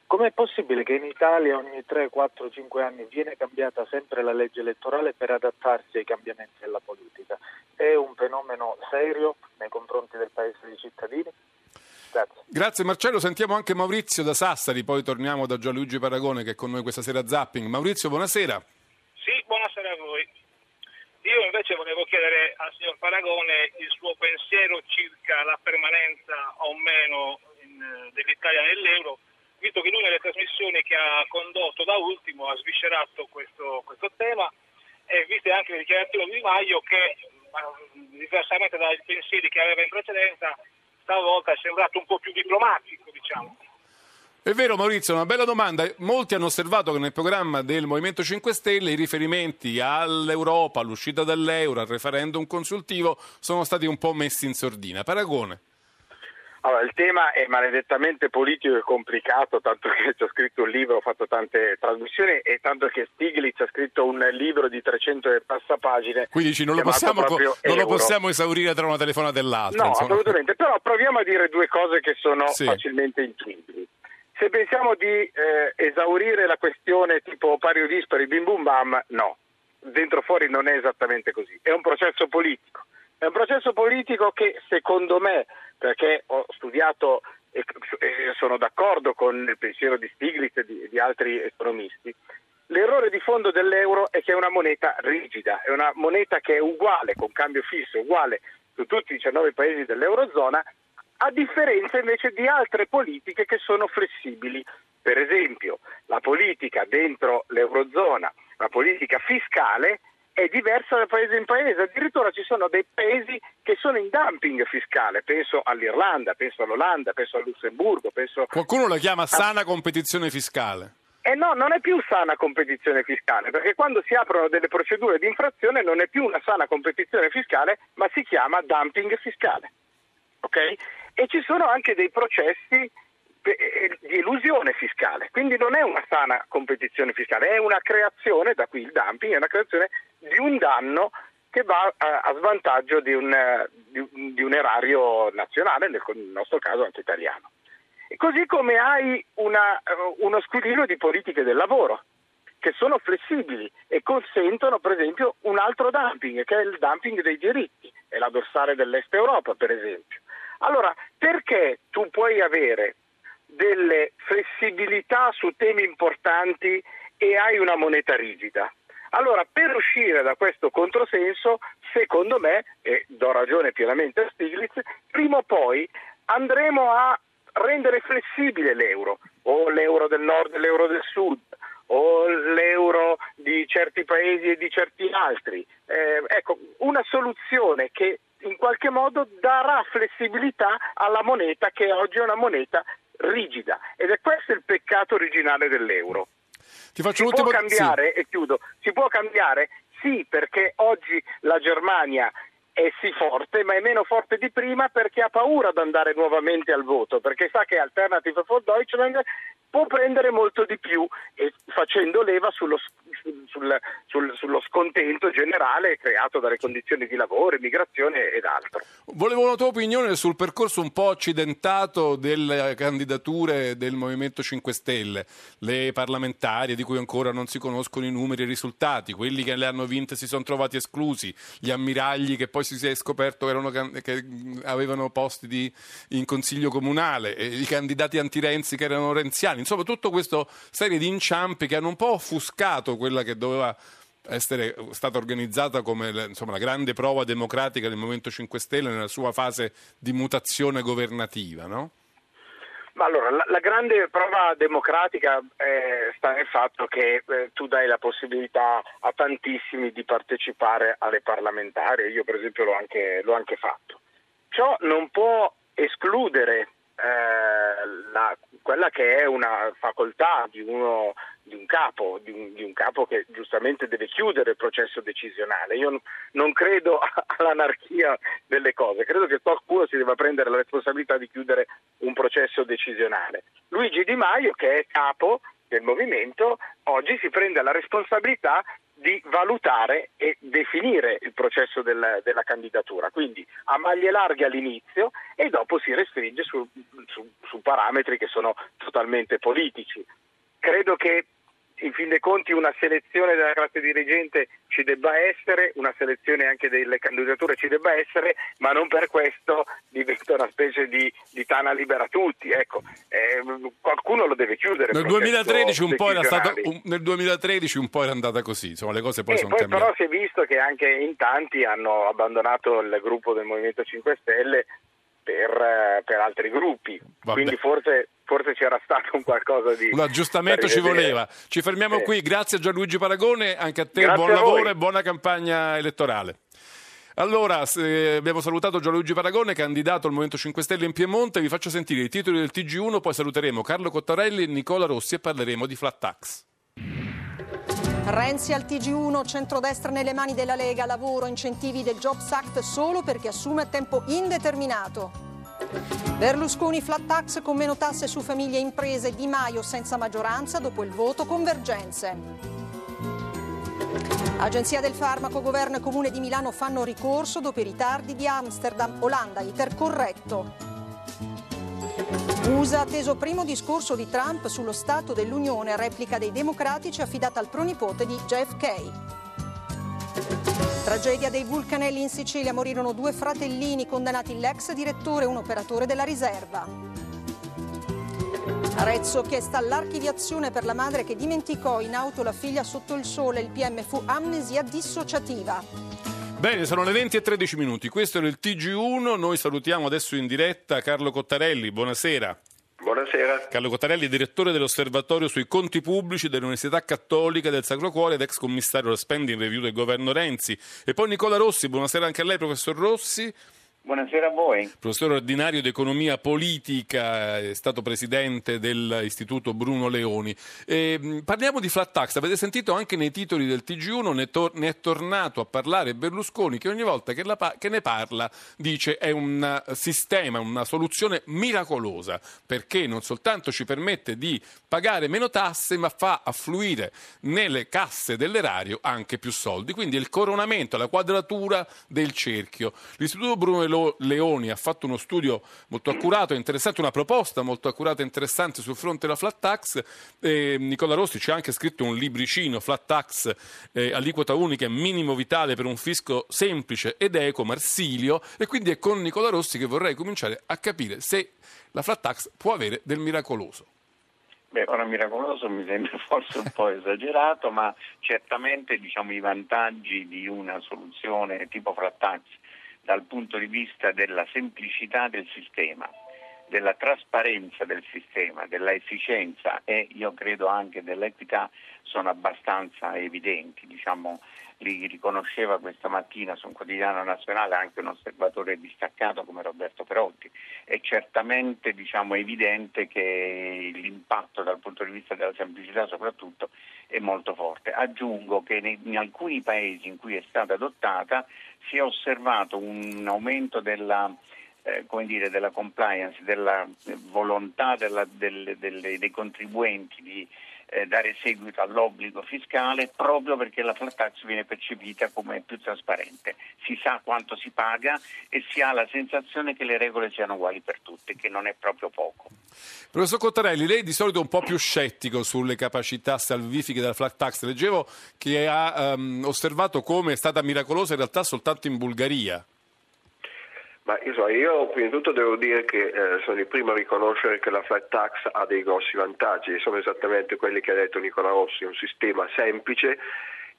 Com'è possibile che in Italia ogni 3, 4, 5 anni viene cambiata sempre la legge elettorale per adattarsi ai cambiamenti della politica? È un fenomeno serio nei confronti del paese dei cittadini? Grazie. Grazie Marcello, sentiamo anche Maurizio da Sassari, poi torniamo da Gianluigi Paragone che è con noi questa sera a Zapping. Maurizio, buonasera. Sì, buonasera a voi. Io invece volevo chiedere al signor Paragone il suo pensiero circa la permanenza o meno in- eh, dell'Italia nell'euro, visto che lui nelle trasmissioni che ha condotto da ultimo ha sviscerato questo, questo tema e viste anche le dichiarazioni di Maio che, diversamente dai pensieri che aveva in precedenza, stavolta è sembrato un po' più diplomatico, diciamo. È vero Maurizio, una bella domanda. Molti hanno osservato che nel programma del Movimento 5 Stelle i riferimenti all'Europa, all'uscita dall'euro, al referendum consultivo sono stati un po' messi in sordina. Paragone. Allora, il tema è maledettamente politico e complicato, tanto che ci ho scritto un libro, ho fatto tante trasmissioni e tanto che Stiglitz ha scritto un libro di 300 e passa pagine. Quindi non, lo possiamo, non lo possiamo esaurire tra una telefonata e l'altra. No, insomma. assolutamente, però proviamo a dire due cose che sono Sì. facilmente intuibili. Se pensiamo di eh, esaurire la questione tipo pari o dispari, bim bum bam, no. Dentro fuori non è esattamente così. È un processo politico. È un processo politico che secondo me, perché ho studiato e sono d'accordo con il pensiero di Stiglitz e di, di altri economisti, l'errore di fondo dell'euro è che è una moneta rigida, è una moneta che è uguale, con cambio fisso, uguale su tutti i 19 paesi dell'Eurozona, a differenza invece di altre politiche che sono flessibili. Per esempio, la politica dentro l'Eurozona, la politica fiscale è diversa da paese in paese, addirittura ci sono dei paesi che sono in dumping fiscale, penso all'Irlanda, penso all'Olanda, penso al Lussemburgo, penso... Qualcuno la chiama sana competizione fiscale. Eh no, non è più sana competizione fiscale, perché quando si aprono delle procedure di infrazione non è più una sana competizione fiscale, ma si chiama dumping fiscale. Ok? E ci sono anche dei processi eh, di elusione fiscale, quindi non è una sana competizione fiscale, è una creazione, da qui il dumping, è una creazione di un danno che va a, svantaggio di un, di un- erario nazionale, nel nostro caso anche italiano. Così come hai una- eh, uno squilibrio di politiche del lavoro che sono flessibili e consentono per esempio un altro dumping che è il dumping dei diritti, è la dorsale dell'Est Europa per esempio. Allora, perché tu puoi avere delle flessibilità su temi importanti e hai una moneta rigida? Allora, per uscire da questo controsenso, secondo me, e do ragione pienamente a Stiglitz, prima o poi andremo a rendere flessibile l'euro o l'euro del nord e l'euro del sud o l'euro di certi paesi e di certi altri. Eh, ecco, una soluzione che in qualche modo darà flessibilità alla moneta che oggi è una moneta rigida ed è questo il peccato originale dell'euro. Ti faccio si può l'ultimo cambiare, sì. e chiudo, si può cambiare? Sì, perché oggi la Germania è sì forte, ma è meno forte di prima perché ha paura di andare nuovamente al voto, perché sa che Alternative for Deutschland può prendere molto di più e facendo leva sullo, sul, sul, sullo scontento generale creato dalle condizioni di lavoro, immigrazione ed altro. Volevo una tua opinione sul percorso un po' accidentato delle candidature del Movimento 5 Stelle, le parlamentari di cui ancora non si conoscono i numeri e i risultati, quelli che le hanno vinte si sono trovati esclusi, gli ammiragli che poi si è scoperto erano, che avevano posti di, in consiglio comunale, i candidati anti-Renzi che erano renziani, insomma tutta questa serie di inciampi che hanno un po' offuscato quella che doveva essere stata organizzata come insomma, la grande prova democratica del Movimento 5 Stelle nella sua fase di mutazione governativa, no? Ma allora, la, la, grande prova democratica eh, sta nel fatto che eh, tu dai la possibilità a tantissimi di partecipare alle parlamentari, io per esempio l'ho anche, l'ho anche fatto. Ciò non può escludere eh, la, quella che è una facoltà di, uno, di un capo, di un, di un, capo che giustamente deve chiudere il processo decisionale. Io non credo all'anarchia delle cose, credo che qualcuno si debba prendere la responsabilità di chiudere un processo decisionale. Luigi Di Maio, che è capo del movimento, oggi si prende la responsabilità di valutare e definire il processo del, della candidatura, quindi a maglie larghe all'inizio e dopo si restringe su, su, su parametri che sono totalmente politici. Credo che in fin dei conti una selezione della classe dirigente ci debba essere, una selezione anche delle candidature ci debba essere, ma non per questo diventa una specie di, di tana libera tutti. Ecco, eh, qualcuno lo deve chiudere. Nel 2013, un po' era stato, un, nel 2013 un po' era andata così, insomma le cose poi e sono poi cambiate. Però si è visto che anche in tanti hanno abbandonato il gruppo del Movimento 5 Stelle per, per altri gruppi, Vabbè. quindi forse forse c'era stato un qualcosa di... Un aggiustamento ci voleva. Ci fermiamo Sì. qui, grazie a Gianluigi Paragone, anche a te Grazie buon a lavoro voi. e buona campagna elettorale. Allora, se- abbiamo salutato Gianluigi Paragone, candidato al Movimento 5 Stelle in Piemonte. Vi faccio sentire i titoli del TG1, poi saluteremo Carlo Cottarelli e Nicola Rossi e parleremo di flat tax. Renzi al TG1, centrodestra nelle mani della Lega, lavoro, incentivi del Jobs Act solo per chi assume a tempo indeterminato. Berlusconi flat tax con meno tasse su famiglie e imprese, Di Maio senza maggioranza dopo il voto convergenze. Agenzia del farmaco, governo e comune di Milano fanno ricorso dopo i ritardi di Amsterdam, Olanda, iter corretto. USA atteso primo discorso di Trump sullo Stato dell'Unione, replica dei democratici affidata al pronipote di JFK. Tragedia dei vulcanelli in Sicilia, morirono due fratellini condannati l'ex direttore e un operatore della riserva. Arezzo chiesta all'archiviazione per la madre che dimenticò in auto la figlia sotto il sole, il PM fu amnesia dissociativa. Bene, sono le 20 e 13 minuti. Questo era il TG1. Noi salutiamo adesso in diretta Carlo Cottarelli. Buonasera. Buonasera. Carlo Cottarelli, direttore dell'Osservatorio sui conti pubblici dell'Università Cattolica del Sacro Cuore ed ex commissario alla spending review del governo Renzi. E poi Nicola Rossi, buonasera anche a lei, professor Rossi. Buonasera a voi. Professore ordinario di economia politica, è stato presidente dell'Istituto Bruno Leoni. E, mh, parliamo di flat tax. Avete sentito anche nei titoli del TG1, ne, tor- ne è tornato a parlare Berlusconi, che ogni volta che, pa- che ne parla dice è un sistema, una soluzione miracolosa, perché non soltanto ci permette di pagare meno tasse, ma fa affluire nelle casse dell'erario anche più soldi. Quindi è il coronamento, la quadratura del cerchio. L'Istituto Bruno Lo- Leoni ha fatto uno studio molto accurato e interessante, una proposta molto accurata e interessante sul fronte della flat tax. E Nicola Rossi ci ha anche scritto un libricino, Flat Tax, eh, aliquota unica e minimo vitale per un fisco semplice ed eco, Marsilio. E quindi è con Nicola Rossi che vorrei cominciare a capire se la flat tax può avere del miracoloso. Beh, ora miracoloso mi sembra forse un po' esagerato, ma certamente diciamo, i vantaggi di una soluzione tipo flat tax dal punto di vista della semplicità del sistema, della trasparenza del sistema, della efficienza e io credo anche dell'equità sono abbastanza evidenti. Diciamo, li riconosceva questa mattina su un quotidiano nazionale anche un osservatore distaccato come Roberto Perotti. È certamente diciamo, evidente che l'impatto dal punto di vista della semplicità soprattutto è molto forte. Aggiungo che in alcuni paesi in cui è stata adottata si è osservato un aumento della eh, dire, della compliance, della volontà della, delle, delle, dei contribuenti di eh, dare seguito all'obbligo fiscale proprio perché la flat tax viene percepita come più trasparente. Si sa quanto si paga e si ha la sensazione che le regole siano uguali per tutti, che non è proprio poco. Professor Cottarelli, lei di solito è un po' più scettico sulle capacità salvifiche della flat tax. Leggevo che ha um, osservato come è stata miracolosa in realtà soltanto in Bulgaria. Ma insomma, io prima di tutto devo dire che eh, sono il primo a riconoscere che la flat tax ha dei grossi vantaggi, sono esattamente quelli che ha detto Nicola Rossi, un sistema semplice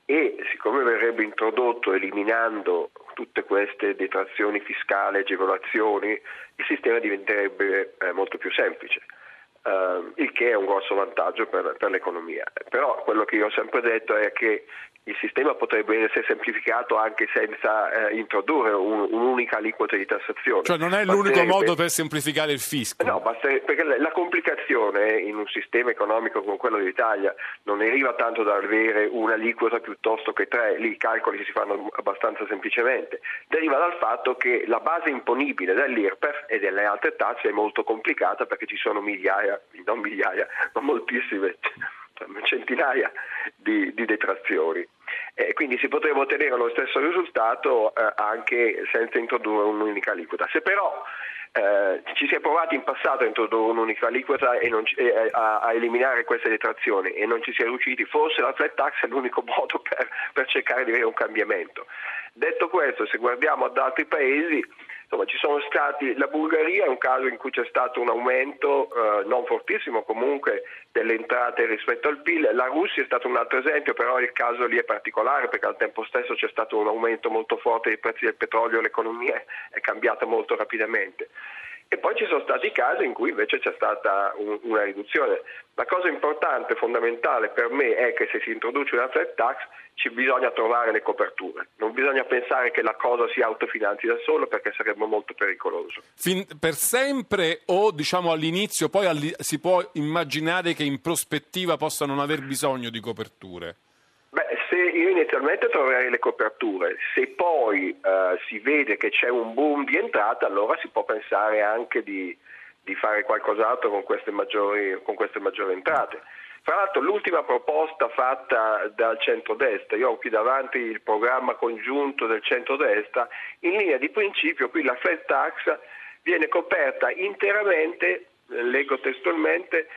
e siccome verrebbe introdotto eliminando tutte queste detrazioni fiscali, agevolazioni, il sistema diventerebbe eh, molto più semplice. Uh, il che è un grosso vantaggio per, per, l'economia. Però quello che io ho sempre detto è che il sistema potrebbe essere semplificato anche senza eh, introdurre un, un'unica aliquota di tassazione. Cioè non è l'unico modo per semplificare il fisco? No, perché la complicazione in un sistema economico come quello dell'Italia non deriva tanto da avere un'aliquota piuttosto che tre, lì i calcoli si fanno abbastanza semplicemente, deriva dal fatto che la base imponibile dell'IRPEF e delle altre tasse è molto complicata perché ci sono migliaia, non migliaia, ma moltissime centinaia di, di detrazioni. Eh, quindi si potrebbe ottenere lo stesso risultato eh, anche senza introdurre un'unica aliquota. Se però eh, ci si è provati in passato a introdurre un'unica aliquota e ci, eh, a, a, eliminare queste detrazioni e non ci si è riusciti, forse la flat tax è l'unico modo per, per cercare di avere un cambiamento. Detto questo, se guardiamo ad altri paesi, Insomma, ci sono stati, la Bulgaria è un caso in cui c'è stato un aumento eh, non fortissimo comunque delle entrate rispetto al PIL, la Russia è stato un altro esempio, però il caso lì è particolare perché al tempo stesso c'è stato un aumento molto forte dei prezzi del petrolio, l'economia è cambiata molto rapidamente. E poi ci sono stati casi in cui invece c'è stata un, una riduzione. La cosa importante, fondamentale per me è che se si introduce una flat tax ci bisogna trovare le coperture, non bisogna pensare che la cosa si autofinanzi da solo perché sarebbe molto pericoloso. Fin per sempre o diciamo all'inizio poi alli- si può immaginare che in prospettiva possa non aver bisogno di coperture? Io inizialmente troverei le coperture, se poi eh, si vede che c'è un boom di entrata, allora si può pensare anche di, di fare qualcos'altro con queste, maggiori, con queste maggiori entrate. Tra l'altro l'ultima proposta fatta dal centrodestra, io ho qui davanti il programma congiunto del centrodestra, in linea di principio qui la flat tax viene coperta interamente, leggo testualmente,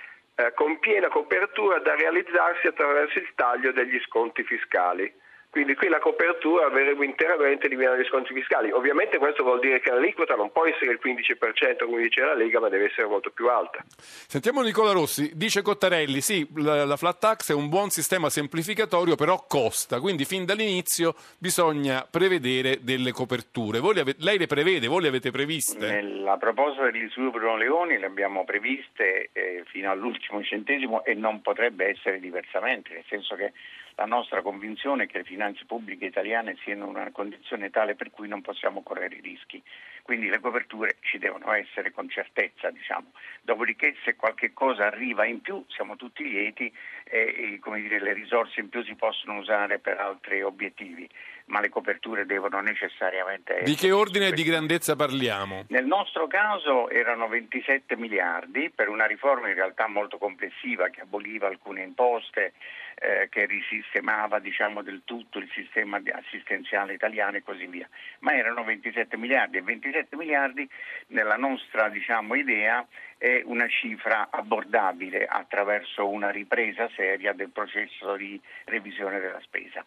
eh, con piena copertura da realizzarsi attraverso il taglio degli sconti fiscali. Quindi qui la copertura verrebbe interamente eliminare gli sconti fiscali. Ovviamente questo vuol dire che l'aliquota non può essere il 15% come dice la Lega, ma deve essere molto più alta. Sentiamo Nicola Rossi, dice Cottarelli, sì, la, la flat tax è un buon sistema semplificatorio, però costa, quindi fin dall'inizio bisogna prevedere delle coperture. Ave- lei le prevede, voi le avete previste? Nella proposta degli sviluppo Leoni le abbiamo previste eh, fino all'ultimo centesimo e non potrebbe essere diversamente, nel senso che la nostra convinzione è che le finanze pubbliche italiane siano in una condizione tale per cui non possiamo correre i rischi. Quindi le coperture ci devono essere con certezza, diciamo. Dopodiché se qualche cosa arriva in più siamo tutti lieti e, e dire, le risorse in più si possono usare per altri obiettivi, ma le coperture devono necessariamente essere. Di che ordine di grandezza parliamo? Nel nostro caso erano 27 miliardi per una riforma in realtà molto complessiva che aboliva alcune imposte, eh, che risistemava diciamo, del tutto il sistema assistenziale italiano e così via. Ma erano 27 miliardi e 27 miliardi nella nostra diciamo, idea è una cifra abbordabile attraverso una ripresa seria del processo di revisione della spesa.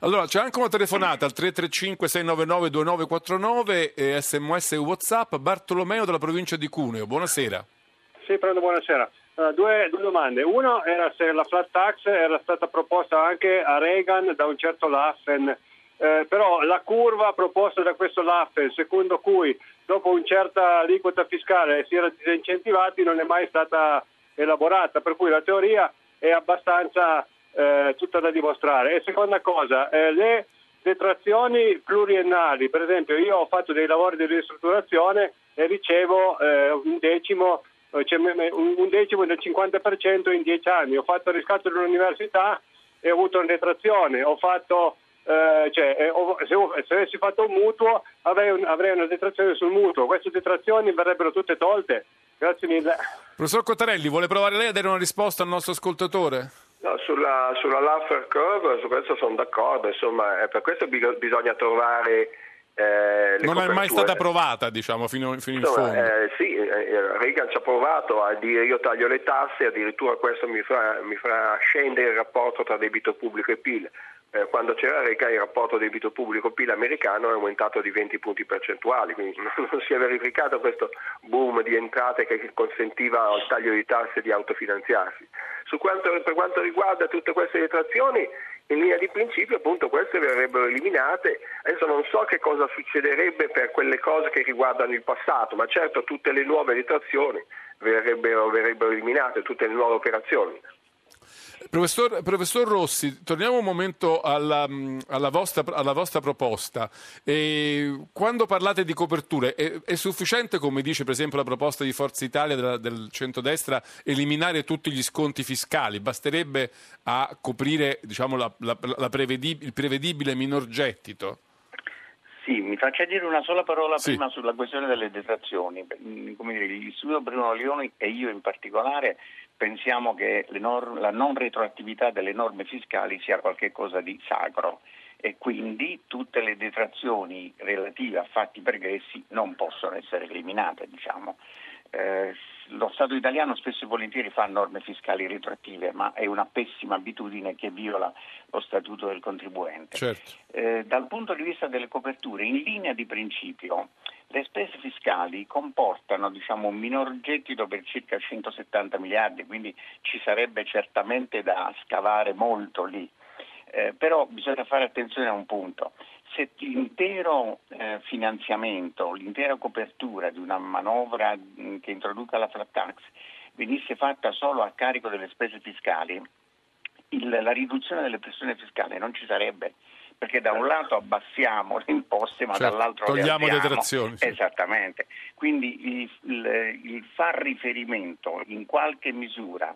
Allora, c'è anche una telefonata al 335-699-2949, eh, sms e whatsapp, Bartolomeo della provincia di Cuneo, buonasera. Sì, prendo buonasera. Uh, due, due, domande. Uno era se la flat tax era stata proposta anche a Reagan da un certo Laffen, eh, però la curva proposta da questo Laffen, secondo cui dopo una certa aliquota fiscale si era disincentivati non è mai stata elaborata, per cui la teoria è abbastanza eh, tutta da dimostrare. E seconda cosa, eh, le detrazioni pluriennali, per esempio io ho fatto dei lavori di ristrutturazione e ricevo eh, un decimo cioè, un decimo del 50% in dieci anni. Ho fatto il riscatto dell'università e ho avuto una detrazione. Ho fatto, eh, cioè, eh, se, se, avessi fatto un mutuo avrei, un, avrei, una detrazione sul mutuo. Queste detrazioni verrebbero tutte tolte. Grazie mille. Professor Cottarelli, vuole provare lei a dare una risposta al nostro ascoltatore? No, sulla, sulla Laffer Curve, su questo sono d'accordo, insomma, eh, per questo bisogna trovare eh, non è mai stata provata, diciamo, fino, fino Insomma, in fondo. Eh, sì, eh, Reagan ci ha provato a dire io taglio le tasse, addirittura questo mi fa, mi fa scendere il rapporto tra debito pubblico e PIL. Eh, quando c'era Reagan il rapporto debito pubblico-PIL americano è aumentato di 20 punti percentuali, quindi non si è verificato questo boom di entrate che consentiva al taglio di tasse di autofinanziarsi. Quanto, per quanto riguarda tutte queste detrazioni, in linea di principio appunto queste verrebbero eliminate. Adesso non so che cosa succederebbe per quelle cose che riguardano il passato, ma certo tutte le nuove detrazioni verrebbero, verrebbero eliminate, tutte le nuove operazioni. Professor, professor, Rossi, torniamo un momento alla, alla, vostra, alla vostra, proposta. E quando parlate di coperture, è, è, sufficiente, come dice per esempio la proposta di Forza Italia della, del centrodestra, eliminare tutti gli sconti fiscali? Basterebbe a coprire diciamo, la, prevedib- il prevedibile minor gettito? Sì, mi faccia dire una sola parola sì. prima sulla questione delle detrazioni. Come dire, l'Istituto Bruno Leoni e io in particolare pensiamo che norme, la non retroattività delle norme fiscali sia qualcosa di sacro e quindi tutte le detrazioni relative a fatti pregressi non possono essere eliminate. Diciamo. Eh, lo Stato italiano spesso e volentieri fa norme fiscali retroattive, ma è una pessima abitudine che viola lo statuto del contribuente. Certo. Eh, dal punto di vista delle coperture, in linea di principio, le spese fiscali comportano diciamo, un minor gettito per circa 170 miliardi, quindi ci sarebbe certamente da scavare molto lì. Eh, però bisogna fare attenzione a un punto. Se l'intero eh, finanziamento, l'intera copertura di una manovra mh, mm, che introduca la flat tax venisse fatta solo a carico delle spese fiscali, il, la riduzione delle pressioni fiscali non ci sarebbe perché da un lato abbassiamo le imposte ma certo, dall'altro togliamo le detrazioni. Sì. Esattamente, quindi il, il, il, far riferimento in qualche misura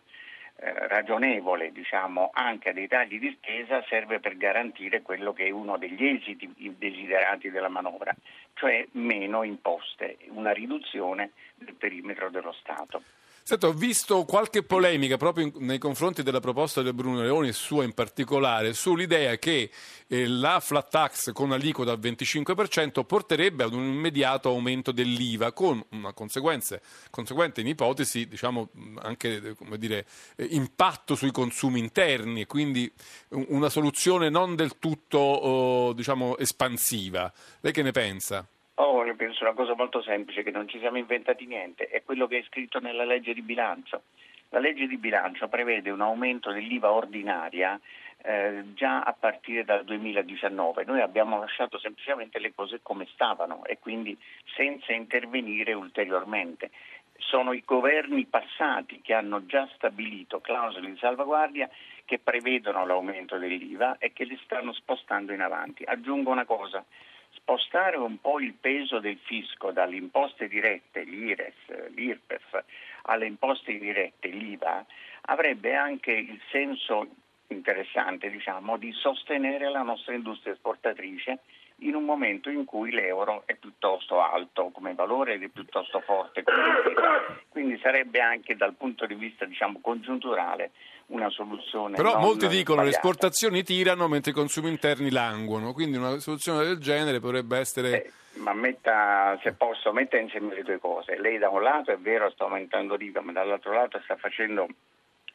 eh, ragionevole diciamo, anche a dei tagli di spesa serve per garantire quello che è uno degli esiti desiderati della manovra, cioè meno imposte, una riduzione del perimetro dello Stato. Senta, ho visto qualche polemica proprio in, nei confronti della proposta del Bruno Leoni e sua in particolare sull'idea che eh, la flat tax con aliquota al 25% porterebbe ad un immediato aumento dell'IVA con una conseguenza, conseguente in ipotesi diciamo, anche dire, eh, impatto sui consumi interni e quindi una soluzione non del tutto oh, diciamo, espansiva. Lei che ne pensa? Oh, io penso una cosa molto semplice, che non ci siamo inventati niente, è quello che è scritto nella legge di bilancio. La legge di bilancio prevede un aumento dell'IVA ordinaria eh, già a partire dal 2019. Noi abbiamo lasciato semplicemente le cose come stavano e quindi senza intervenire ulteriormente. Sono i governi passati che hanno già stabilito clausole di salvaguardia che prevedono l'aumento dell'IVA e che li stanno spostando in avanti. Aggiungo una cosa, spostare un po' il peso del fisco dalle imposte dirette, l'IRES, l'IRPEF, alle imposte indirette, l'IVA, avrebbe anche il senso interessante diciamo, di sostenere la nostra industria esportatrice in un momento in cui l'euro è piuttosto alto come valore ed è piuttosto forte come difesa. Quindi sarebbe anche dal punto di vista diciamo, congiunturale una soluzione. Però molti dicono che le esportazioni tirano mentre i consumi interni languono, quindi una soluzione del genere potrebbe essere... Eh, ma metta, se posso, metta insieme le due cose. Lei da un lato è vero sta aumentando l'IVA, ma dall'altro lato sta facendo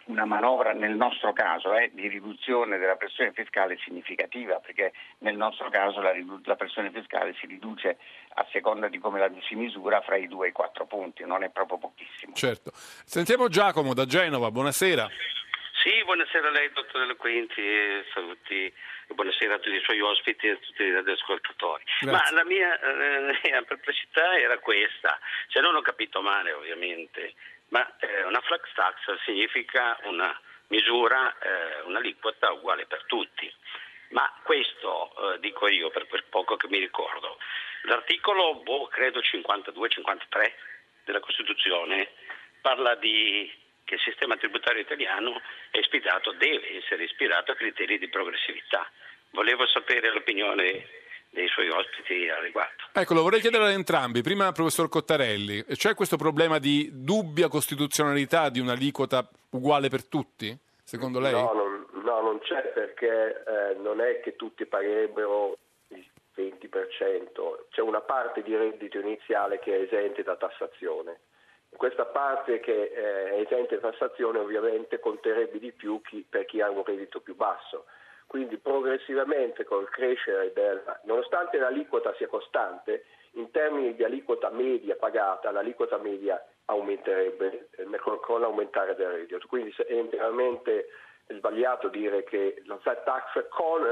una manovra nel nostro caso eh, di riduzione della pressione fiscale significativa, perché nel nostro caso la, la, pressione fiscale si riduce a seconda di come la si misura fra i 2 e i 4 punti, non è proprio pochissimo. Certo. Sentiamo Giacomo da Genova, buonasera. Sì, buonasera a lei, dottor Eloquenti, e saluti e buonasera a tutti i suoi ospiti e a tutti gli ascoltatori. Grazie. Ma la mia eh, perplessità era questa, se non ho capito male ovviamente, ma eh, una flat tax significa una misura, eh, un'aliquota uguale per tutti. Ma questo, eh, dico io, per quel poco che mi ricordo, l'articolo, boh, credo 52-53 della Costituzione parla di che il sistema tributario italiano è ispirato, deve essere ispirato a criteri di progressività. Volevo sapere l'opinione dei suoi ospiti al riguardo. Ecco, lo vorrei chiedere ad entrambi. Prima al professor Cottarelli, c'è questo problema di dubbia costituzionalità di un'aliquota uguale per tutti, secondo lei? No, non, no, non c'è perché eh, non è che tutti pagherebbero il 20%, c'è una parte di reddito iniziale che è esente da tassazione. Questa parte che eh, è esente da tassazione ovviamente conterebbe di più chi, per chi ha un reddito più basso. Quindi progressivamente col crescere del, nonostante l'aliquota sia costante, in termini di aliquota media pagata, l'aliquota media aumenterebbe eh, con, con l'aumentare del reddito. Quindi è interamente sbagliato dire che la flat tax con,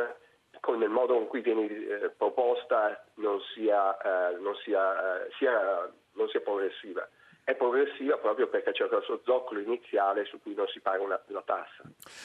con il modo in cui viene eh, proposta non sia, eh, non, sia, eh, sia, non sia progressiva è progressiva proprio perché c'è questo zoccolo iniziale su cui non si paga una, una tassa.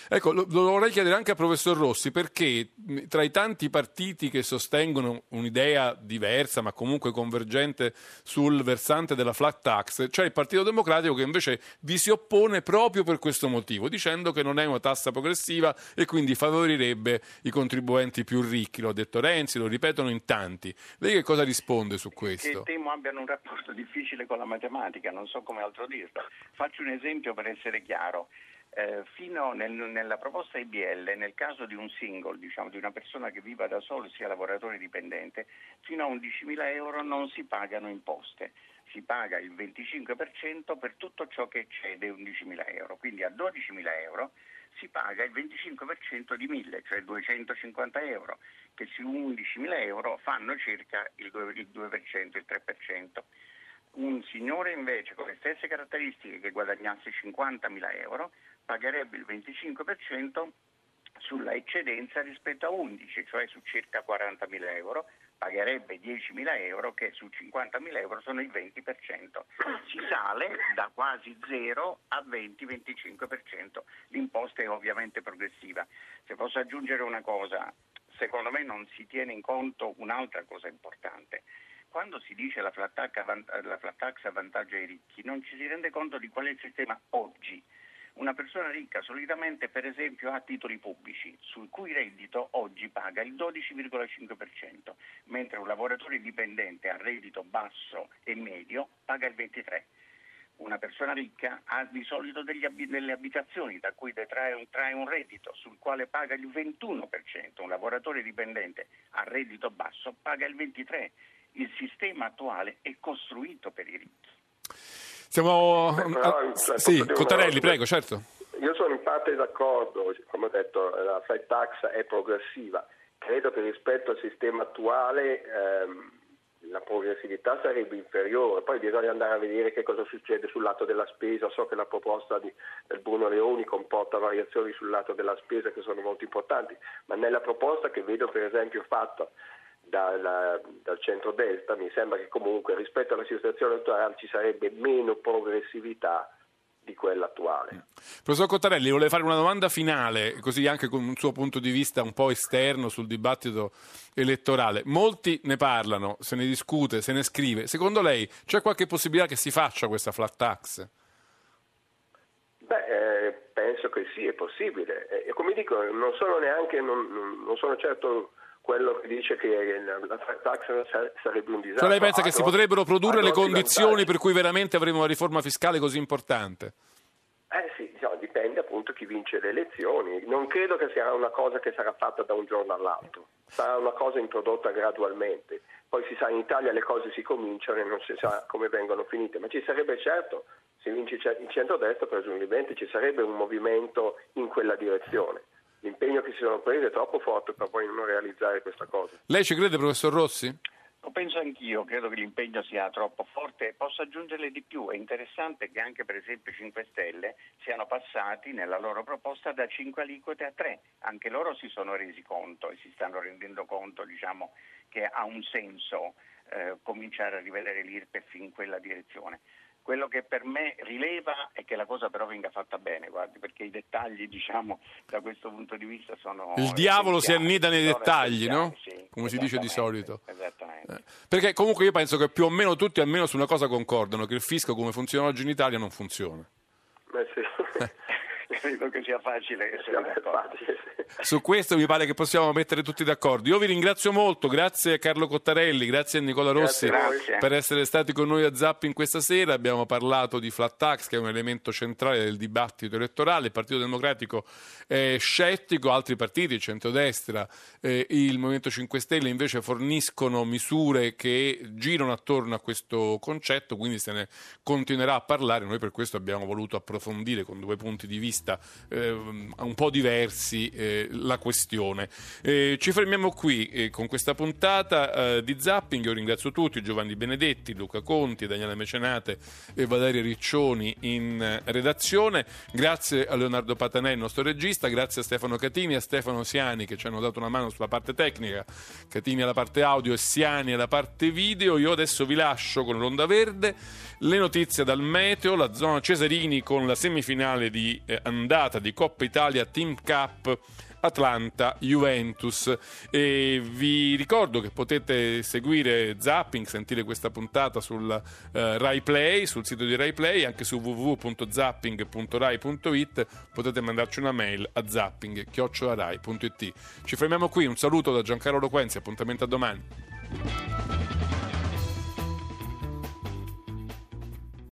Ecco, lo, lo, vorrei chiedere anche al professor Rossi perché tra i tanti partiti che sostengono un'idea diversa ma comunque convergente sul versante della flat tax c'è il Partito Democratico che invece vi si oppone proprio per questo motivo, dicendo che non è una tassa progressiva e quindi favorirebbe i contribuenti più ricchi. Lo ha detto Renzi, lo ripetono in tanti. Lei che cosa risponde su questo? Che temo abbiano un rapporto difficile con la matematica non so come altro dirlo. Faccio un esempio per essere chiaro. Eh, fino nel, nella proposta IBL, nel caso di un single, diciamo di una persona che viva da solo, sia lavoratore dipendente, fino a 11.000 euro non si pagano imposte. Si paga il 25% per tutto ciò che eccede 11.000 euro. Quindi a 12.000 euro si paga il 25% di 1.000, cioè 250 euro, che su 11.000 euro fanno circa il 2%, il, 2%, il 3% un signore invece con le stesse caratteristiche che guadagnasse 50.000 euro pagherebbe il 25% sulla eccedenza rispetto a 11, cioè su circa 40.000 euro, pagherebbe 10.000 euro che su 50.000 euro sono il 20%. Si sale da quasi 0 a 20-25%. L'imposta è ovviamente progressiva. Se posso aggiungere una cosa, secondo me non si tiene in conto un'altra cosa importante quando si dice la flat, tax, avvantaggia i ricchi, non ci si rende conto di qual è il sistema oggi. Una persona ricca solitamente, per esempio, ha titoli pubblici, sul cui reddito oggi paga il 12,5%, mentre un lavoratore dipendente a reddito basso e medio paga il 23%. Una persona ricca ha di solito ab- delle abitazioni da cui detrae un, trae un reddito sul quale paga il 21%, un lavoratore dipendente a reddito basso paga il 23% il sistema attuale è costruito per i ricchi. Siamo... Però, ah, sì, Cottarelli, prego, certo. Io sono in parte d'accordo, come ho detto, la flat tax è progressiva. Credo che rispetto al sistema attuale ehm, la progressività sarebbe inferiore, poi bisogna andare a vedere che cosa succede sul lato della spesa. So che la proposta di, del Bruno Leoni comporta variazioni sul lato della spesa che sono molto importanti, ma nella proposta che vedo per esempio fatta dal, dal centro-destra, mi sembra che comunque rispetto alla situazione attuale ci sarebbe meno progressività di quella attuale. Professor Cottarelli, volevo fare una domanda finale, così anche con un suo punto di vista un po' esterno sul dibattito elettorale. Molti ne parlano, se ne discute, se ne scrive. Secondo lei c'è qualche possibilità che si faccia questa flat tax? Beh, eh, penso che sì, è possibile. E come dico, non sono neanche, non, non sono certo quello che dice che la tax sarebbe un disastro. Cioè lei pensa che si potrebbero produrre le condizioni per cui veramente avremo una riforma fiscale così importante? Eh sì, diciamo, dipende appunto chi vince le elezioni. Non credo che sia una cosa che sarà fatta da un giorno all'altro, sarà una cosa introdotta gradualmente. Poi si sa, in Italia le cose si cominciano e non si sa come vengono finite, ma ci sarebbe certo, se vince il centrodestra presumibilmente ci sarebbe un movimento in quella direzione l'impegno che si sono presi è troppo forte per poi non realizzare questa cosa. Lei ci crede, professor Rossi? Lo penso anch'io, credo che l'impegno sia troppo forte. Posso aggiungerle di più, è interessante che anche per esempio i 5 Stelle siano passati nella loro proposta da 5 aliquote a 3. Anche loro si sono resi conto e si stanno rendendo conto diciamo, che ha un senso eh, cominciare a rivedere l'IRPEF in quella direzione. Quello che per me rileva è che la cosa però venga fatta bene, guardi, perché i dettagli, diciamo, da questo punto di vista sono... Il diavolo si annida nei dettagli, no? sì, Come si dice di solito. Esattamente. Eh, Perché comunque io penso che più o meno tutti almeno su una cosa concordano, che il fisco come funziona oggi in Italia non funziona. Beh, sì. Credo che sia facile essere d'accordo. Su questo mi pare che possiamo mettere tutti d'accordo. Io vi ringrazio molto, grazie a Carlo Cottarelli, grazie a Nicola Rossi Grazie. per essere stati con noi a Zapping questa sera. Abbiamo parlato di flat tax, che è un elemento centrale del dibattito elettorale. Il Partito Democratico è scettico, altri partiti, il centrodestra, eh, il Movimento 5 Stelle invece forniscono misure che girano attorno a questo concetto, quindi se ne continuerà a parlare. Noi per questo abbiamo voluto approfondire con due punti di vista eh, un po' diversi eh, la questione. Eh, ci fermiamo qui eh, con questa puntata eh, di Zapping. Io ringrazio tutti, Giovanni Benedetti, Luca Conti, Daniele Mecenate e Valeria Riccioni in redazione. Grazie a Leonardo Patanè, il nostro regista, grazie a Stefano Catini e a Stefano Siani che ci hanno dato una mano sulla parte tecnica. Catini alla parte audio e Siani alla parte video. Io adesso vi lascio con l'onda verde, le notizie dal meteo, la zona Cesarini con la semifinale di eh, andata di Coppa Italia Team Cup. Atlanta Juventus e vi ricordo che potete seguire Zapping, sentire questa puntata sul eh, Rai Play, sul sito di Rai Play, anche su www.zapping.rai.it potete mandarci una mail a zapping.rai.it. Ci fermiamo qui, un saluto da Giancarlo Loquenzi, appuntamento a domani.